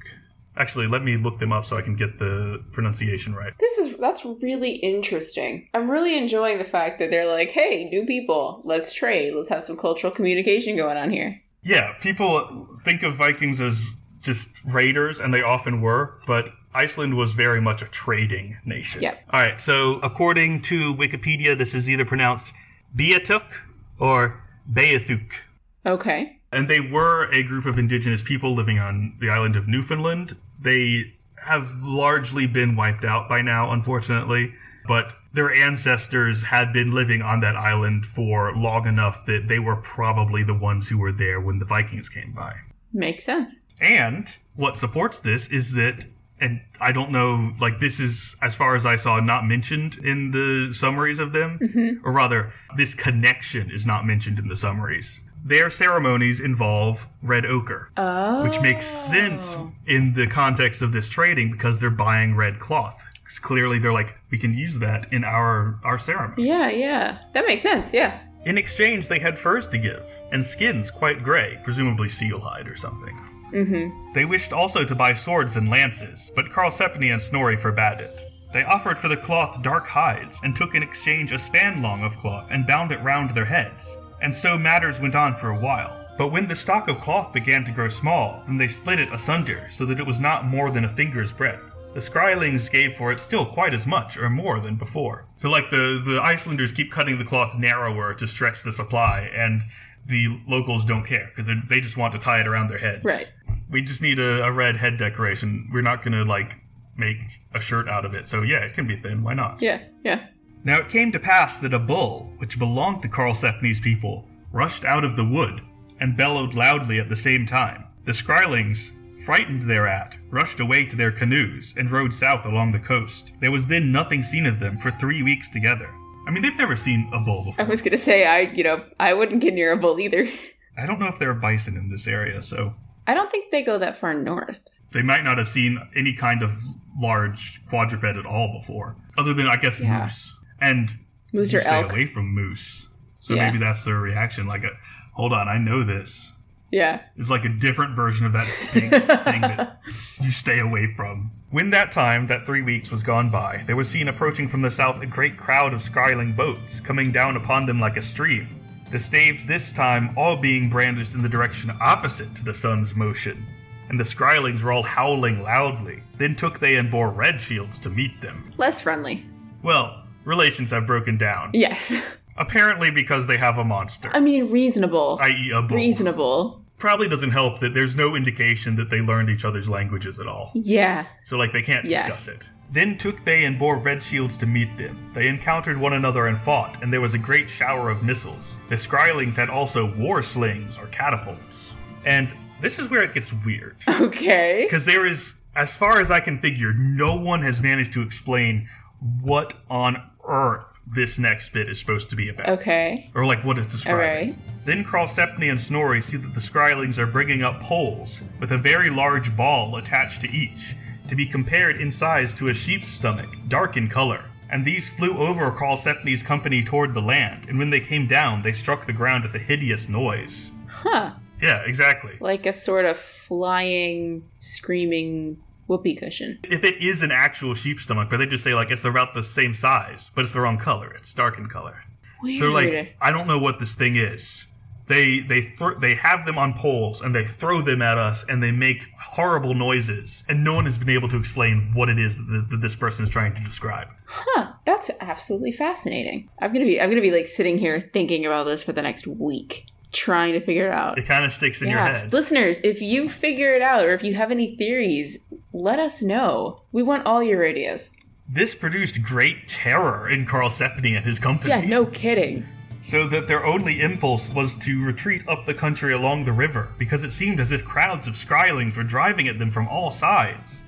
Actually, let me look them up so I can get the pronunciation right. This is that's really interesting. I'm really enjoying the fact that they're like, "Hey, new people, let's trade. Let's have some cultural communication going on here." Yeah, people think of Vikings as just raiders, and they often were, but Iceland was very much a trading nation. Yep. All right, so according to Wikipedia, this is either pronounced Beatuk or Beathuk. Okay. And they were a group of indigenous people living on the island of Newfoundland. They have largely been wiped out by now, unfortunately, but their ancestors had been living on that island for long enough that they were probably the ones who were there when the Vikings came by. Makes sense. And what supports this is that, and I don't know, like this is, as far as I saw, not mentioned in the summaries of them, mm-hmm. or rather, this connection is not mentioned in the summaries. Their ceremonies involve red ochre, Oh. which makes sense oh. in the context of this trading because they're buying red cloth. Clearly, they're like, we can use that in our our ceremony. Yeah, yeah. That makes sense. Yeah. In exchange, they had furs to give and skins quite gray, presumably seal hide or something. Mm-hmm. They wished also to buy swords and lances, but Karlsefni and Snorri forbade it. They offered for the cloth dark hides, and took in exchange a span long of cloth, and bound it round their heads. And so matters went on for a while. But when the stock of cloth began to grow small, then they split it asunder, so that it was not more than a finger's breadth. The Skrælings gave for it still quite as much, or more than before. So, like, the, the Icelanders keep cutting the cloth narrower to stretch the supply, and the locals don't care, because they, they just want to tie it around their head. Right. We just need a, a red head decoration. We're not gonna like make a shirt out of it. So yeah, it can be thin. Why not? Yeah. Yeah. Now it came to pass that a bull, which belonged to Karlsefni's people, rushed out of the wood and bellowed loudly at the same time. The Skrælings, frightened thereat, rushed away to their canoes and rowed south along the coast. There was then nothing seen of them for three weeks together. I mean, they've never seen a bull before. I was gonna say I, you know, I wouldn't get near a bull either. I don't know if there are bison in this area, so I don't think they go that far north. they might not have seen any kind of large quadruped at all before, other than I guess Yeah. moose and Moose or stay elk. away from moose. So Yeah. maybe that's their reaction. Like, a, hold on, I know this. Yeah. It's like a different version of that thing, thing that you stay away from. When that time, that three weeks, was gone by, there was seen approaching from the south a great crowd of skræling boats, coming down upon them like a stream. The staves this time all being brandished in the direction opposite to the sun's motion. And the skrælings were all howling loudly. Then took they and bore red shields to meet them. Less friendly. Well, relations have broken down. Yes. Apparently because they have a monster, I mean, reasonable. i.e., a bull. Reasonable. Probably doesn't help that there's no indication that they learned each other's languages at all. Yeah. So, like, they can't Yeah. discuss it. Then took they and bore red shields to meet them. They encountered one another and fought, and there was a great shower of missiles. The Skrælings had also war slings or catapults. And this is where it gets weird. Okay. Because there is, as far as I can figure, no one has managed to explain what on earth this next bit is supposed to be about. Okay. Or, like, what is describing. Alright. Then Karlsefni and Snorri see that the Skrælings are bringing up poles with a very large ball attached to each, to be compared in size to a sheep's stomach, dark in color. And these flew over Karlsefni's company toward the land, and when they came down, they struck the ground with a hideous noise. Huh. Yeah, exactly. Like a sort of flying, screaming whoopee cushion. If it is an actual sheep stomach, but they just say like it's about the same size, but it's the wrong color. It's dark in color. Weird. They're like, I don't know what this thing is. They they thro- they have them on poles and they throw them at us and they make horrible noises and no one has been able to explain what it is that, that this person is trying to describe. huh, that's absolutely fascinating. I'm gonna be I'm gonna be like sitting here thinking about this for the next week, trying to figure it out. It kind of sticks in your head. Listeners, if you figure it out or if you have any theories, let us know. We want all your ideas. This produced great terror in Karlsefni and his company. Yeah, no kidding. so that their only impulse was to retreat up the country along the river, because it seemed as if crowds of Skrælings were driving at them from all sides.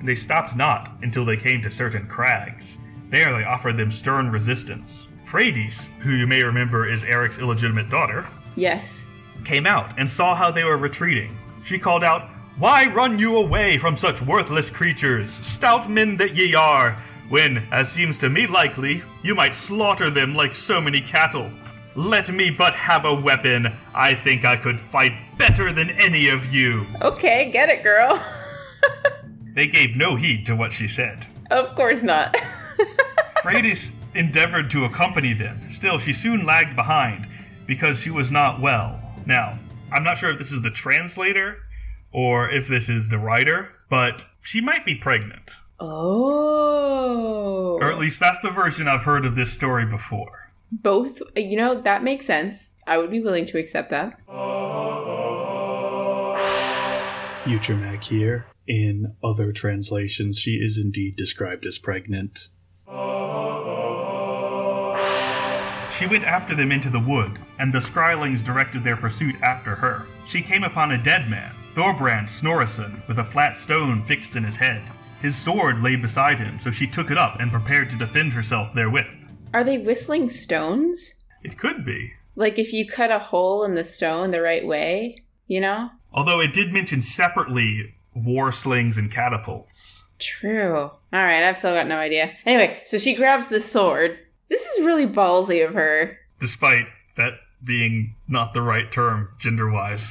And they stopped not until they came to certain crags. There they offered them stern resistance. Freydis, who you may remember is Eric's illegitimate daughter, Yes. came out and saw how they were retreating. She called out, Why run you away from such worthless creatures, stout men that ye are, when, as seems to me likely, you might slaughter them like so many cattle? Let me but have a weapon. I think I could fight better than any of you. Okay, get it, girl. They gave no heed to what she said. of course not. Freydis endeavored to accompany them. Still, she soon lagged behind because she was not well. Now, I'm not sure if this is the translator or if this is the writer, but she might be pregnant. oh. Or at least that's the version I've heard of this story before. Both, you know, that makes sense. I would be willing to accept that. Future Mac here. In other translations, she is indeed described as pregnant. She went after them into the wood, and the Skrælings directed their pursuit after her. She came upon a dead man, Thorbrand Snorrison, with a flat stone fixed in his head. His sword lay beside him, so she took it up and prepared to defend herself therewith. Are they whistling stones? It could be. Like if you cut a hole in the stone the right way, you know? Although it did mention separately war slings and catapults. True. All right, I've still got no idea. Anyway, so she grabs the sword. This is really ballsy of her. Despite that being not the right term gender wise.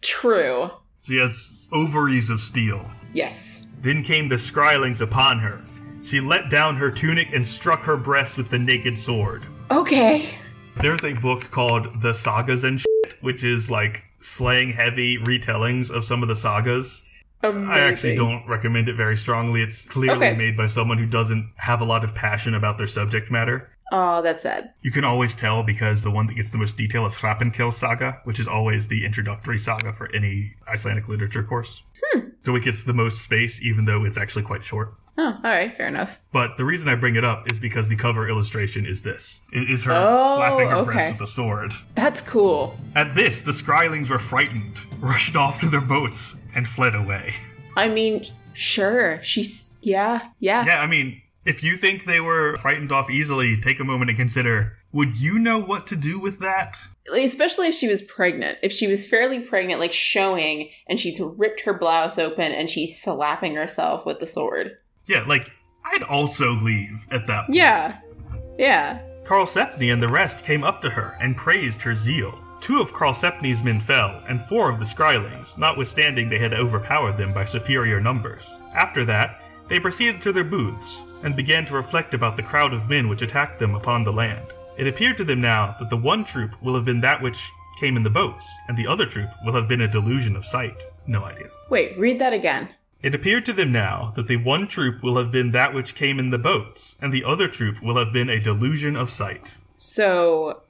True. She has ovaries of steel. Yes. Then came the Skrælings upon her. She let down her tunic and struck her breast with the naked sword. Okay. There's a book called The Sagas and Shit, which is like slang heavy retellings of some of the sagas. Amazing. I actually don't recommend it very strongly. It's clearly Okay. made by someone who doesn't have a lot of passion about their subject matter. Oh, that's sad. You can always tell because the one that gets the most detail is Hrafnkel saga, which is always the introductory saga for any Icelandic literature course. Hmm. so it gets the most space, even though it's actually quite short. Oh, all right, fair enough. But the reason I bring it up is because the cover illustration is this. It is her Oh, slapping her okay. breast with a sword. That's cool. At this, the Skrælings were frightened, rushed off to their boats, and fled away. I mean, sure. She's yeah, yeah. Yeah, I mean, if you think they were frightened off easily, take a moment and consider would you know what to do with that? Especially if she was pregnant. If she was fairly pregnant, like showing, and she's ripped her blouse open and she's slapping herself with the sword. Yeah, like, I'd also leave at that point. Yeah, yeah. Karlsefni and the rest came up to her and praised her zeal. Two of Karlsefni's men fell, and four of the Skrælings, notwithstanding they had overpowered them by superior numbers. After that, they proceeded to their booths, and began to reflect about the crowd of men which attacked them upon the land. It appeared to them now that the one troop will have been that which came in the boats, and the other troop will have been a delusion of sight. No idea. Wait, read that again. It appeared to them now that the one troop will have been that which came in the boats, and the other troop will have been a delusion of sight. So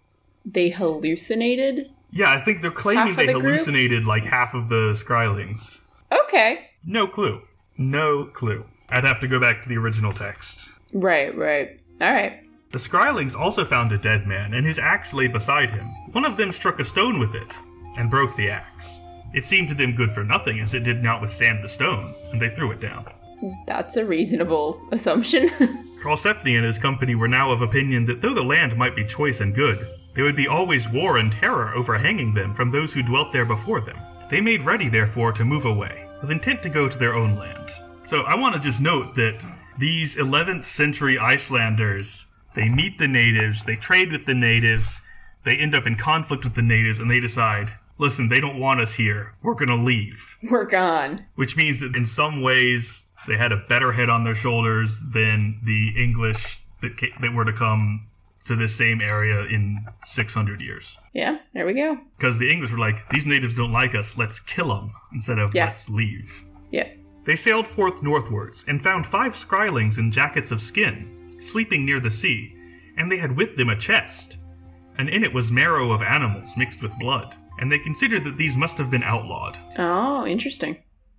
they hallucinated? Yeah, I think they're claiming they the group? hallucinated like half of the Skrælings. Okay. No clue. No clue. I'd have to go back to the original text. Right, right. All right. The Skrælings also found a dead man, and his axe lay beside him. One of them struck a stone with it, and broke the axe. It seemed to them good for nothing, as it did not withstand the stone, and they threw it down. That's a reasonable assumption. Karlsefni and his company were now of opinion that though the land might be choice and good, there would be always war and terror overhanging them from those who dwelt there before them. They made ready, therefore, to move away, with intent to go to their own land. So I want to just note that these 11th century Icelanders, they meet the natives, they trade with the natives, they end up in conflict with the natives, and they decide, listen, they don't want us here, we're gonna leave We're gone. which means that in some ways they had a better head on their shoulders than the English that, ca- that were to come to this same area in 600 years. Yeah, there we go. Because the English were like, these natives don't like us, let's kill them, instead of Yeah. let's leave. Yeah. They sailed forth northwards and found five Skrælings in jackets of skin, sleeping near the sea, and they had with them a chest, and in it was marrow of animals mixed with blood, and they considered that these must have been outlawed. Oh, interesting.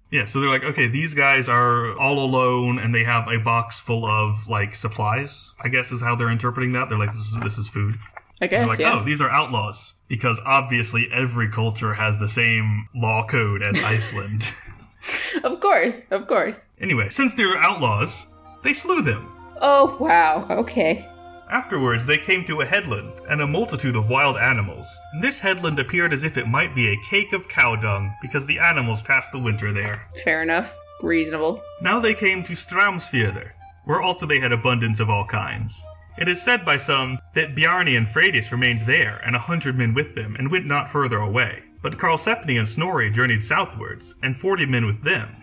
Yeah, so they're like, okay, these guys are all alone, and they have a box full of like supplies. I guess is how they're interpreting that. They're like, this is this is food. I They're guess, like, yeah. oh, these are outlaws because obviously every culture has the same law code as Iceland. Of course, of course. anyway, since they were outlaws, they slew them. Oh, wow. Okay. Afterwards, they came to a headland and a multitude of wild animals. And this headland appeared as if it might be a cake of cow dung because the animals passed the winter there. Fair enough. Reasonable. Now they came to Straumsfjörður, where also they had abundance of all kinds. It is said by some that Bjarni and Freydis remained there, and a hundred men with them, and went not further away. But Karlsefni and Snorri journeyed southwards, and forty men with them,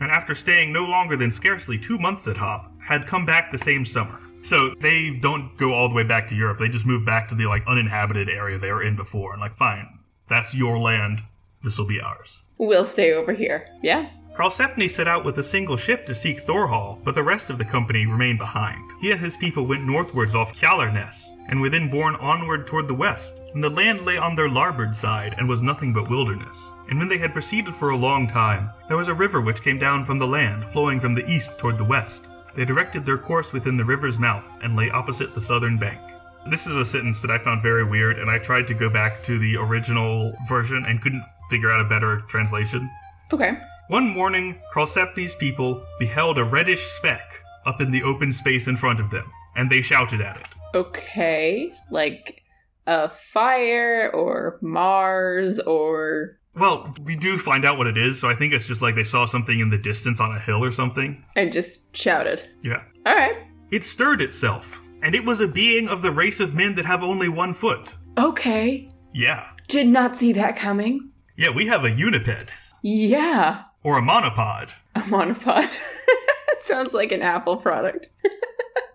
and after staying no longer than scarcely two months at Hop, had come back the same summer. So they don't go all the way back to Europe, they just move back to the like uninhabited area they were in before, and like, fine, that's your land, this will be ours. We'll stay over here. Yeah? Karlsefni set out with a single ship to seek Thorhall, but the rest of the company remained behind. He and his people went northwards off Kjalarnes, and were then borne onward toward the west. And the land lay on their larboard side, and was nothing but wilderness. And when they had proceeded for a long time, there was a river which came down from the land, flowing from the east toward the west. They directed their course within the river's mouth, and lay opposite the southern bank. This is a sentence that I found very weird, and I tried to go back to the original version and couldn't figure out a better translation. Okay. One morning, Karlsefni's people beheld a reddish speck up in the open space in front of them, and they shouted at it. Okay. Like a fire or Mars or. Well, we do find out what it is, so I think it's just like they saw something in the distance on a hill or something. And just shouted. Yeah. Alright. It stirred itself, and it was a being of the race of men that have only one foot. Okay. Yeah. Did not see that coming. Yeah, we have a uniped, Yeah. Or a monopod. A monopod. Sounds like an Apple product.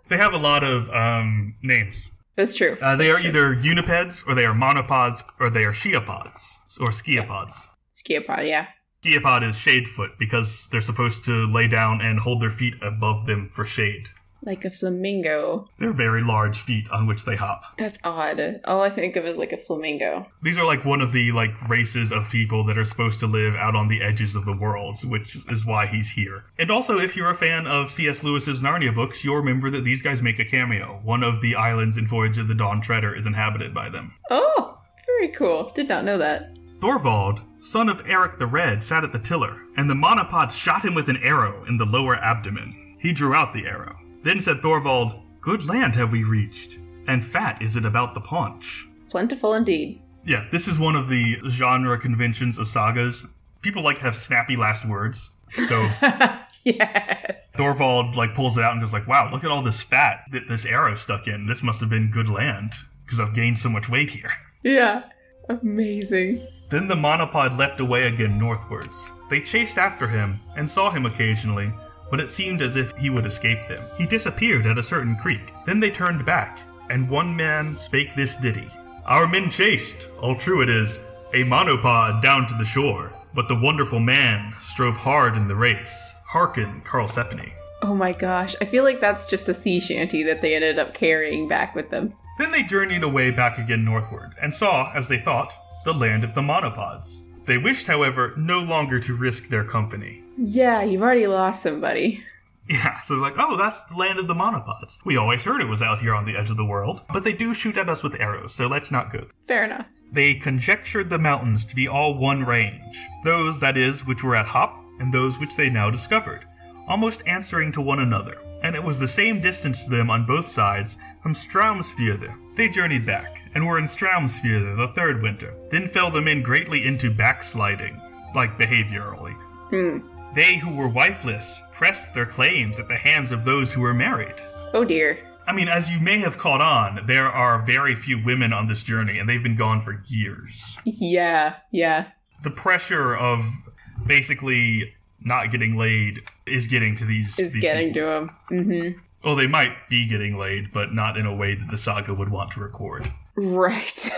They have a lot of um, names. That's true. Uh, they That's are true. either unipeds, or they are monopods, or they are skiapods, or skiapods. Skiapod, yeah. Skiapod is shadefoot because they're supposed to lay down and hold their feet above them for shade. Like a flamingo. They're very large feet on which they hop. That's odd. All I think of is like a flamingo. These are like one of the like races of people that are supposed to live out on the edges of the world, which is why he's here. And also, if you're a fan of C.S. Lewis's Narnia books, you'll remember that these guys make a cameo. One of the islands in Voyage of the Dawn Treader is inhabited by them. Oh, very cool. Did not know that. Thorvald, son of Eric the Red, sat at the tiller, and the monopod shot him with an arrow in the lower abdomen. He drew out the arrow. Then said Thorvald, Good land have we reached, and fat is it about the paunch. Plentiful indeed. Yeah, this is one of the genre conventions of sagas. People like to have snappy last words. So yes. Thorvald like pulls it out and goes like, "Wow, look at all this fat that this arrow stuck in. This must have been good land because I've gained so much weight here." Yeah. Amazing. Then the monopod leapt away again northwards. They chased after him and saw him occasionally, but it seemed as if he would escape them. He disappeared at a certain creek. Then they turned back, and one man spake this ditty Our men chased, all true it is, a monopod down to the shore, but the wonderful man strove hard in the race. Hearken, Karlsefni. Oh my gosh. I feel like that's just a sea shanty that they ended up carrying back with them. Then they journeyed away back again northward, and saw, as they thought, the land of the monopods. They wished, however, no longer to risk their company. Yeah, you've already lost somebody. Yeah, so they're like, oh, that's the land of the monopods. We always heard it was out here on the edge of the world, but they do shoot at us with arrows, so let's not go. Fair enough. They conjectured the mountains to be all one range, those, that is, which were at Hop, and those which they now discovered, almost answering to one another, and it was the same distance to them on both sides from Straumsfjörður. They journeyed back, and were in Straumsfjörður the third winter. Then fell the men greatly into backsliding, like behaviorally. Hmm. They who were wifeless pressed their claims at the hands of those who were married. Oh dear. I mean, as you may have caught on, there are very few women on this journey, and they've been gone for years. Yeah, yeah. The pressure of basically not getting laid is getting to these. Is these getting people. to him. Mm-hmm. Well, they might be getting laid, but not in a way that the saga would want to record. Right.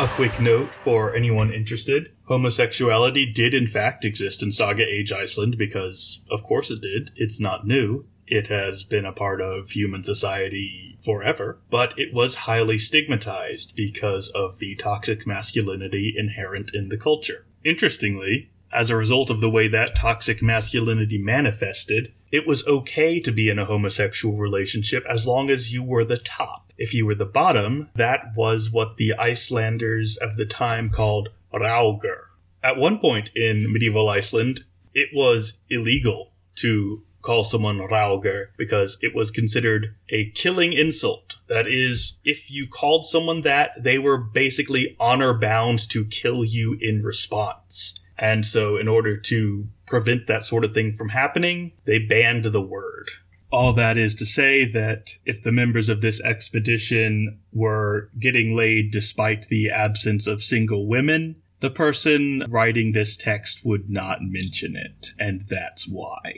A quick note for anyone interested homosexuality did in fact exist in Saga Age Iceland because, of course, it did. It's not new. It has been a part of human society forever, but it was highly stigmatized because of the toxic masculinity inherent in the culture. Interestingly, as a result of the way that toxic masculinity manifested, it was okay to be in a homosexual relationship as long as you were the top. If you were the bottom, that was what the Icelanders of the time called ragr. At one point in medieval Iceland, it was illegal to call someone ragr because it was considered a killing insult. That is, if you called someone that, they were basically honor bound to kill you in response. And so, in order to prevent that sort of thing from happening, they banned the word. All that is to say that if the members of this expedition were getting laid despite the absence of single women, the person writing this text would not mention it, and that's why.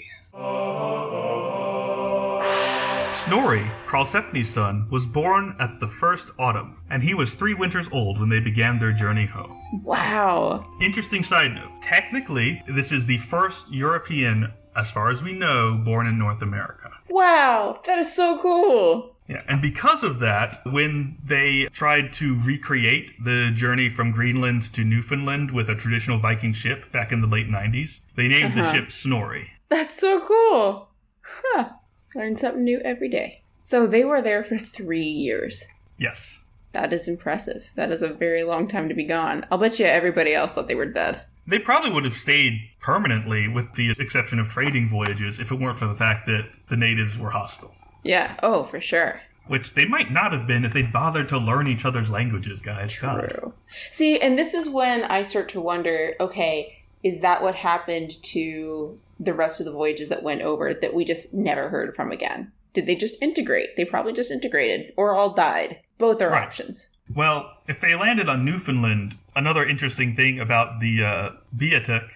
Snorri, Karlsefni's son, was born at the first autumn, and he was three winters old when they began their journey home. wow. Interesting side note. Technically, this is the first European, as far as we know, born in North America. Wow. That is so cool. Yeah, and because of that, when they tried to recreate the journey from Greenland to Newfoundland with a traditional Viking ship back in the late 90s, they named the Uh-huh. ship Snorri. That's so cool. Huh. Learn something new every day. So they were there for three years. Yes. That is impressive. That is a very long time to be gone. I'll bet you everybody else thought they were dead. They probably would have stayed permanently, with the exception of trading voyages, if it weren't for the fact that the natives were hostile. Yeah. Oh, for sure. Which they might not have been if they'd bothered to learn each other's languages, guys. God. True. See, and this is when I start to wonder okay, is that what happened to the rest of the voyages that went over that we just never heard from again? Did they just integrate? They probably just integrated or all died. Both are Right. options. Well, if they landed on Newfoundland, another interesting thing about the uh, Beothuk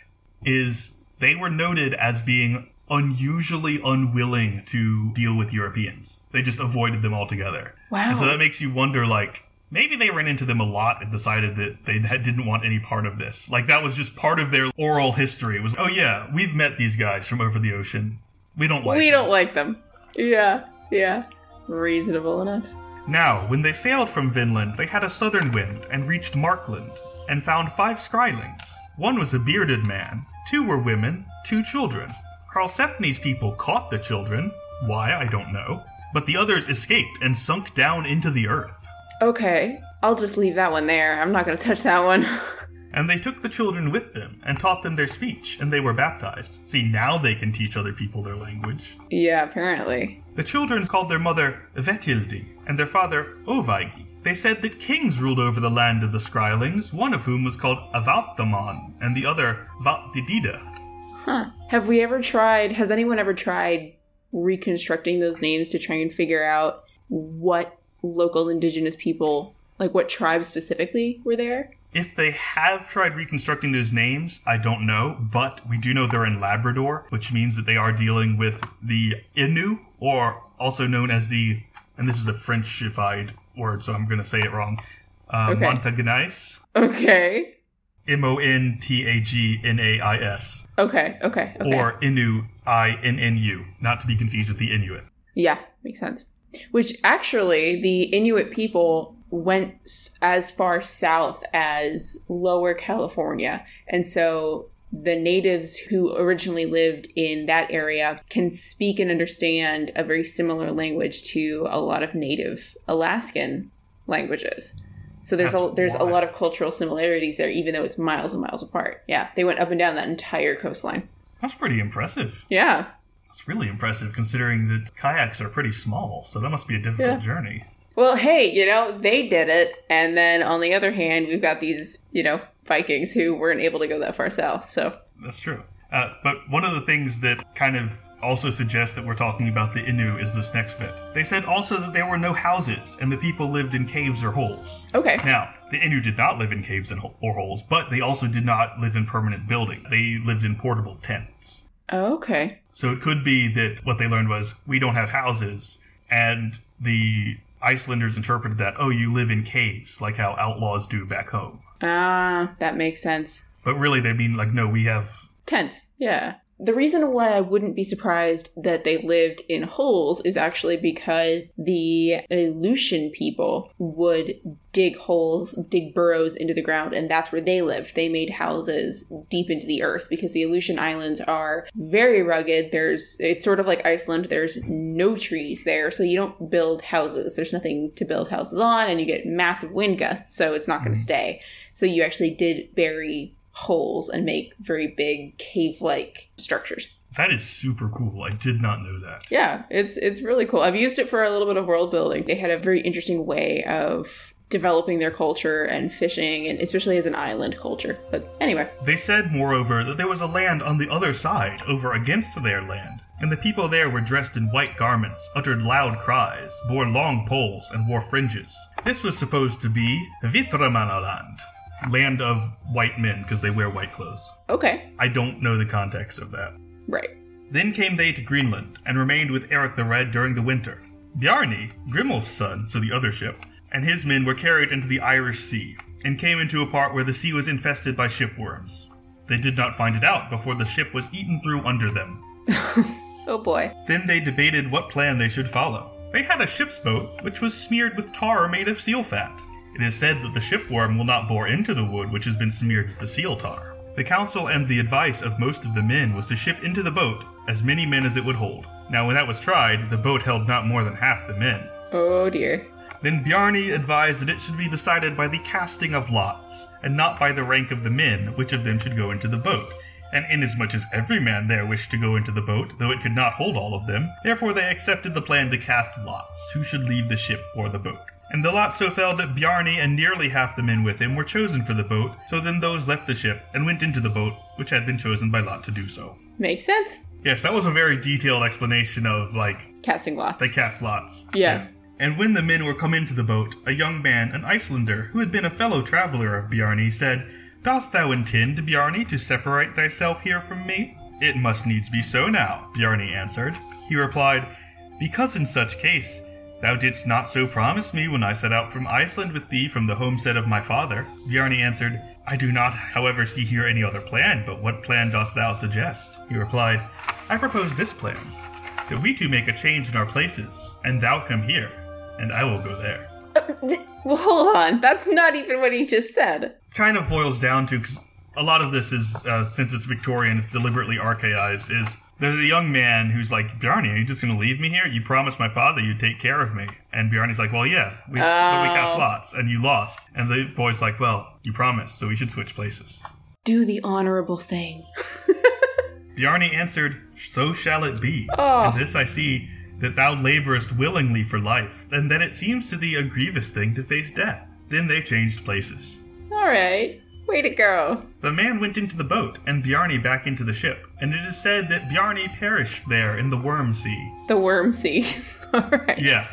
is they were noted as being unusually unwilling to deal with Europeans. They just avoided them altogether. Wow. And so that makes you wonder, like, maybe they ran into them a lot and decided that they didn't want any part of this. Like that was just part of their oral history. It was, oh yeah, we've met these guys from over the ocean. We don't like. we them." don't like them. Yeah, yeah. Reasonable enough. Now, when they sailed from Vinland, they had a southern wind and reached Markland, and found five Skrælings. One was a bearded man, two were women, two children. Karlsefni's people caught the children, why I don't know, but the others escaped and sunk down into the earth. Okay, I'll just leave that one there. I'm not gonna touch that one. And they took the children with them and taught them their speech, and they were baptized. See, now they can teach other people their language. yeah, apparently. The children called their mother Vetildi and their father Ovaigi. They said that kings ruled over the land of the Skrælings, one of whom was called Avaltamon and the other Vatdidida. Huh. Have we ever tried, has anyone ever tried reconstructing those names to try and figure out what local indigenous people, like what tribes specifically were there? If they have tried reconstructing those names, I don't know, but we do know they're in Labrador, which means that they are dealing with the Innu, or also known as the, and this is a Frenchified word, so I'm going to say it wrong, uh, Okay. Montagnais. Okay. M O N T A G N A I S. Okay, okay, okay. Or Innu, I N N U, not to be confused with the Inuit. Yeah, makes sense. Which actually, the Inuit people went as far south as lower California. And so the natives who originally lived in that area can speak and understand a very similar language to a lot of native Alaskan languages. So there's a That's there's a lot of cultural similarities there, even though it's miles and miles apart. Yeah, they went up and down that entire coastline. That's pretty impressive. Yeah, That's really impressive considering that kayaks are pretty small, so that must be a difficult Yeah. journey. Well, hey, you know, they did it. And then on the other hand, we've got these, you know, Vikings who weren't able to go that far south. So, That's true. Uh, but one of the things that kind of also suggests that we're talking about the Innu is this next bit. They said also that there were no houses and the people lived in caves or holes. okay. Now, the Innu did not live in caves and or holes, but they also did not live in permanent buildings. They lived in portable tents. Okay. So it could be that what they learned was we don't have houses, and the Icelanders interpreted that, oh, you live in caves, like how outlaws do back home. Ah, that makes sense. But really, they mean like, no, we have. Tents. Yeah. The reason why I wouldn't be surprised that they lived in holes is actually because the Aleutian people would dig holes, dig burrows into the ground, and that's where they lived. They made houses deep into the earth because the Aleutian Islands are very rugged. There's it's sort of like Iceland. There's no trees there, so you don't build houses. There's nothing to build houses on, and you get massive wind gusts, so it's not going to Mhm. stay. So you actually did bury holes and make very big cave-like structures. That is super cool. I did not know that. Yeah, it's it's really cool. I've used it for a little bit of world building. They had a very interesting way of developing their culture and fishing and especially as an island culture. But anyway, They said, moreover, that there was a land on the other side, over against their land, and the people there were dressed in white garments, uttered loud cries, bore long poles, and wore fringes. This was supposed to be Vitramanaland, land of white men, because they wear white clothes. okay. I don't know the context of that. Right. Then came they to Greenland, and remained with Eric the Red during the winter. Bjarni, Grimulf's son, so the other ship, and his men were carried into the Irish Sea, and came into a part where the sea was infested by shipworms. They did not find it out before the ship was eaten through under them. Oh boy. Then they debated what plan they should follow. They had a ship's boat, which was smeared with tar made of seal fat. It is said that the shipworm will not bore into the wood which has been smeared with the seal tar. The counsel and the advice of most of the men was to ship into the boat as many men as it would hold. Now, when that was tried, the boat held not more than half the men. Oh dear. Then Bjarni advised that it should be decided by the casting of lots, and not by the rank of the men, which of them should go into the boat. And inasmuch as every man there wished to go into the boat, though it could not hold all of them, therefore they accepted the plan to cast lots, who should leave the ship for the boat. And the lot so fell that Bjarni and nearly half the men with him were chosen for the boat, so then those left the ship and went into the boat, which had been chosen by lot to do so. Makes sense. Yes, that was a very detailed explanation of, like, Casting lots. they cast lots. Yeah. And when the men were come into the boat, a young man, an Icelander, who had been a fellow traveller of Bjarni, said, Dost thou intend, Bjarni, to separate thyself here from me? It must needs be so now, Bjarni answered. He replied, Because in such case, Thou didst not so promise me when I set out from Iceland with thee from the homestead of my father. Bjarni answered, I do not, however, see here any other plan, but what plan dost thou suggest? He replied, I propose this plan, that we two make a change in our places, and thou come here, and I will go there. Well, hold on. That's not even what he just said. Kind of boils down to, because a lot of this is, uh, since it's Victorian, it's deliberately archaized, is there's a young man who's like, Bjarni, are you just going to leave me here? You promised my father you'd take care of me. And Bjarni's like, well, yeah, we, but we oh. cast Oh. lots, and you lost. And the boy's like, well, you promised, so we should switch places. Do the honorable thing. Bjarni answered, So shall it be. Oh. And this I see, that thou laborest willingly for life, and that it seems to thee a grievous thing to face death. Then they changed places. All right. Way to go. The man went into the boat, and Bjarni back into the ship, and it is said that Bjarni perished there in the Worm Sea. The worm sea. All right. Yeah,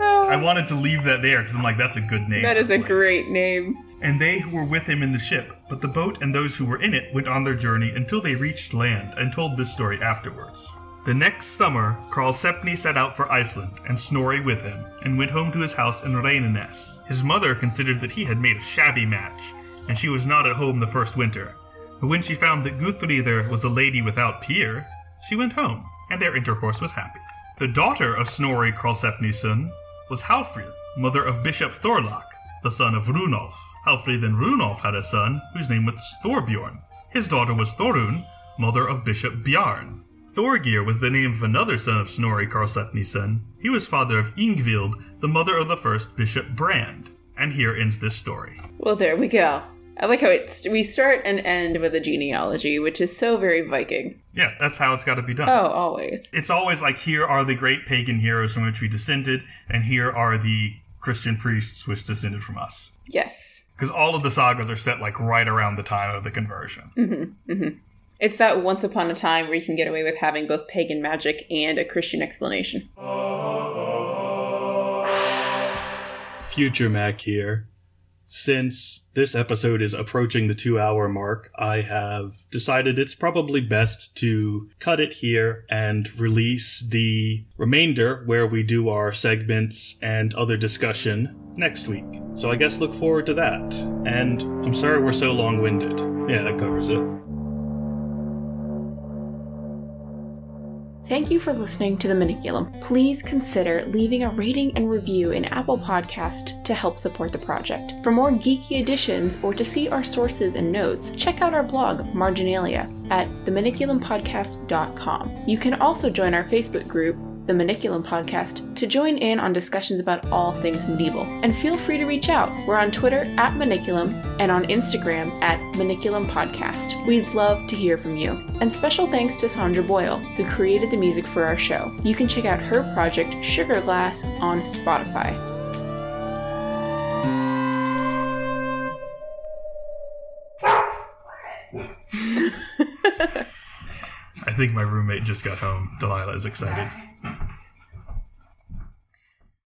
Oh, I wanted to leave that there because I'm like, that's a good name. That is a great name. And they who were with him in the ship, but the boat and those who were in it went on their journey until they reached land, and told this story afterwards. The next summer, Karlsefni set out for Iceland, and Snorri with him, and went home to his house in Reynines. His mother considered that he had made a shabby match, and she was not at home the first winter. But when she found that Gudridr was a lady without peer, she went home, and their intercourse was happy. The daughter of Snorri Karlsefni's son was Halfrid, mother of Bishop Thorlak, the son of Runolf. Halfrid and Runolf had a son whose name was Thorbjorn. His daughter was Thorun, mother of Bishop Bjarn. Thorgir was the name of another son of Snorri Karlsefni's son. He was father of Ingvild, the mother of the first Bishop Brand. And here ends this story. Well, there we go. I like how it's we start and end with a genealogy, which is so very Viking. Yeah, that's how it's got to be done. Oh, always. It's always like here are the great pagan heroes from which we descended, and here are the Christian priests which descended from us. Yes. Because all of the sagas are set like right around the time of the conversion. hmm hmm It's that once upon a time where you can get away with having both pagan magic and a Christian explanation. Future Mac here. Since this episode is approaching the two hour mark, I have decided it's probably best to cut it here and release the remainder where we do our segments and other discussion next week. So I guess look forward to that. And I'm sorry we're so long winded. Yeah, that covers it. Thank you for listening to the Maniculum. Please consider leaving a rating and review in Apple Podcast to help support the project. For more geeky editions or to see our sources and notes, check out our blog, Marginalia, at themaniculumpodcast.com. You can also join our Facebook group, the Maniculum Podcast, to join in on discussions about all things medieval. And feel free to reach out. We're on Twitter at Maniculum and on Instagram at Maniculum Podcast. We'd love to hear from you. And special thanks to Sandra Boyle, who created the music for our show. You can check out her project, Sugar Glass, on Spotify. I think my roommate just got home. Delilah is excited.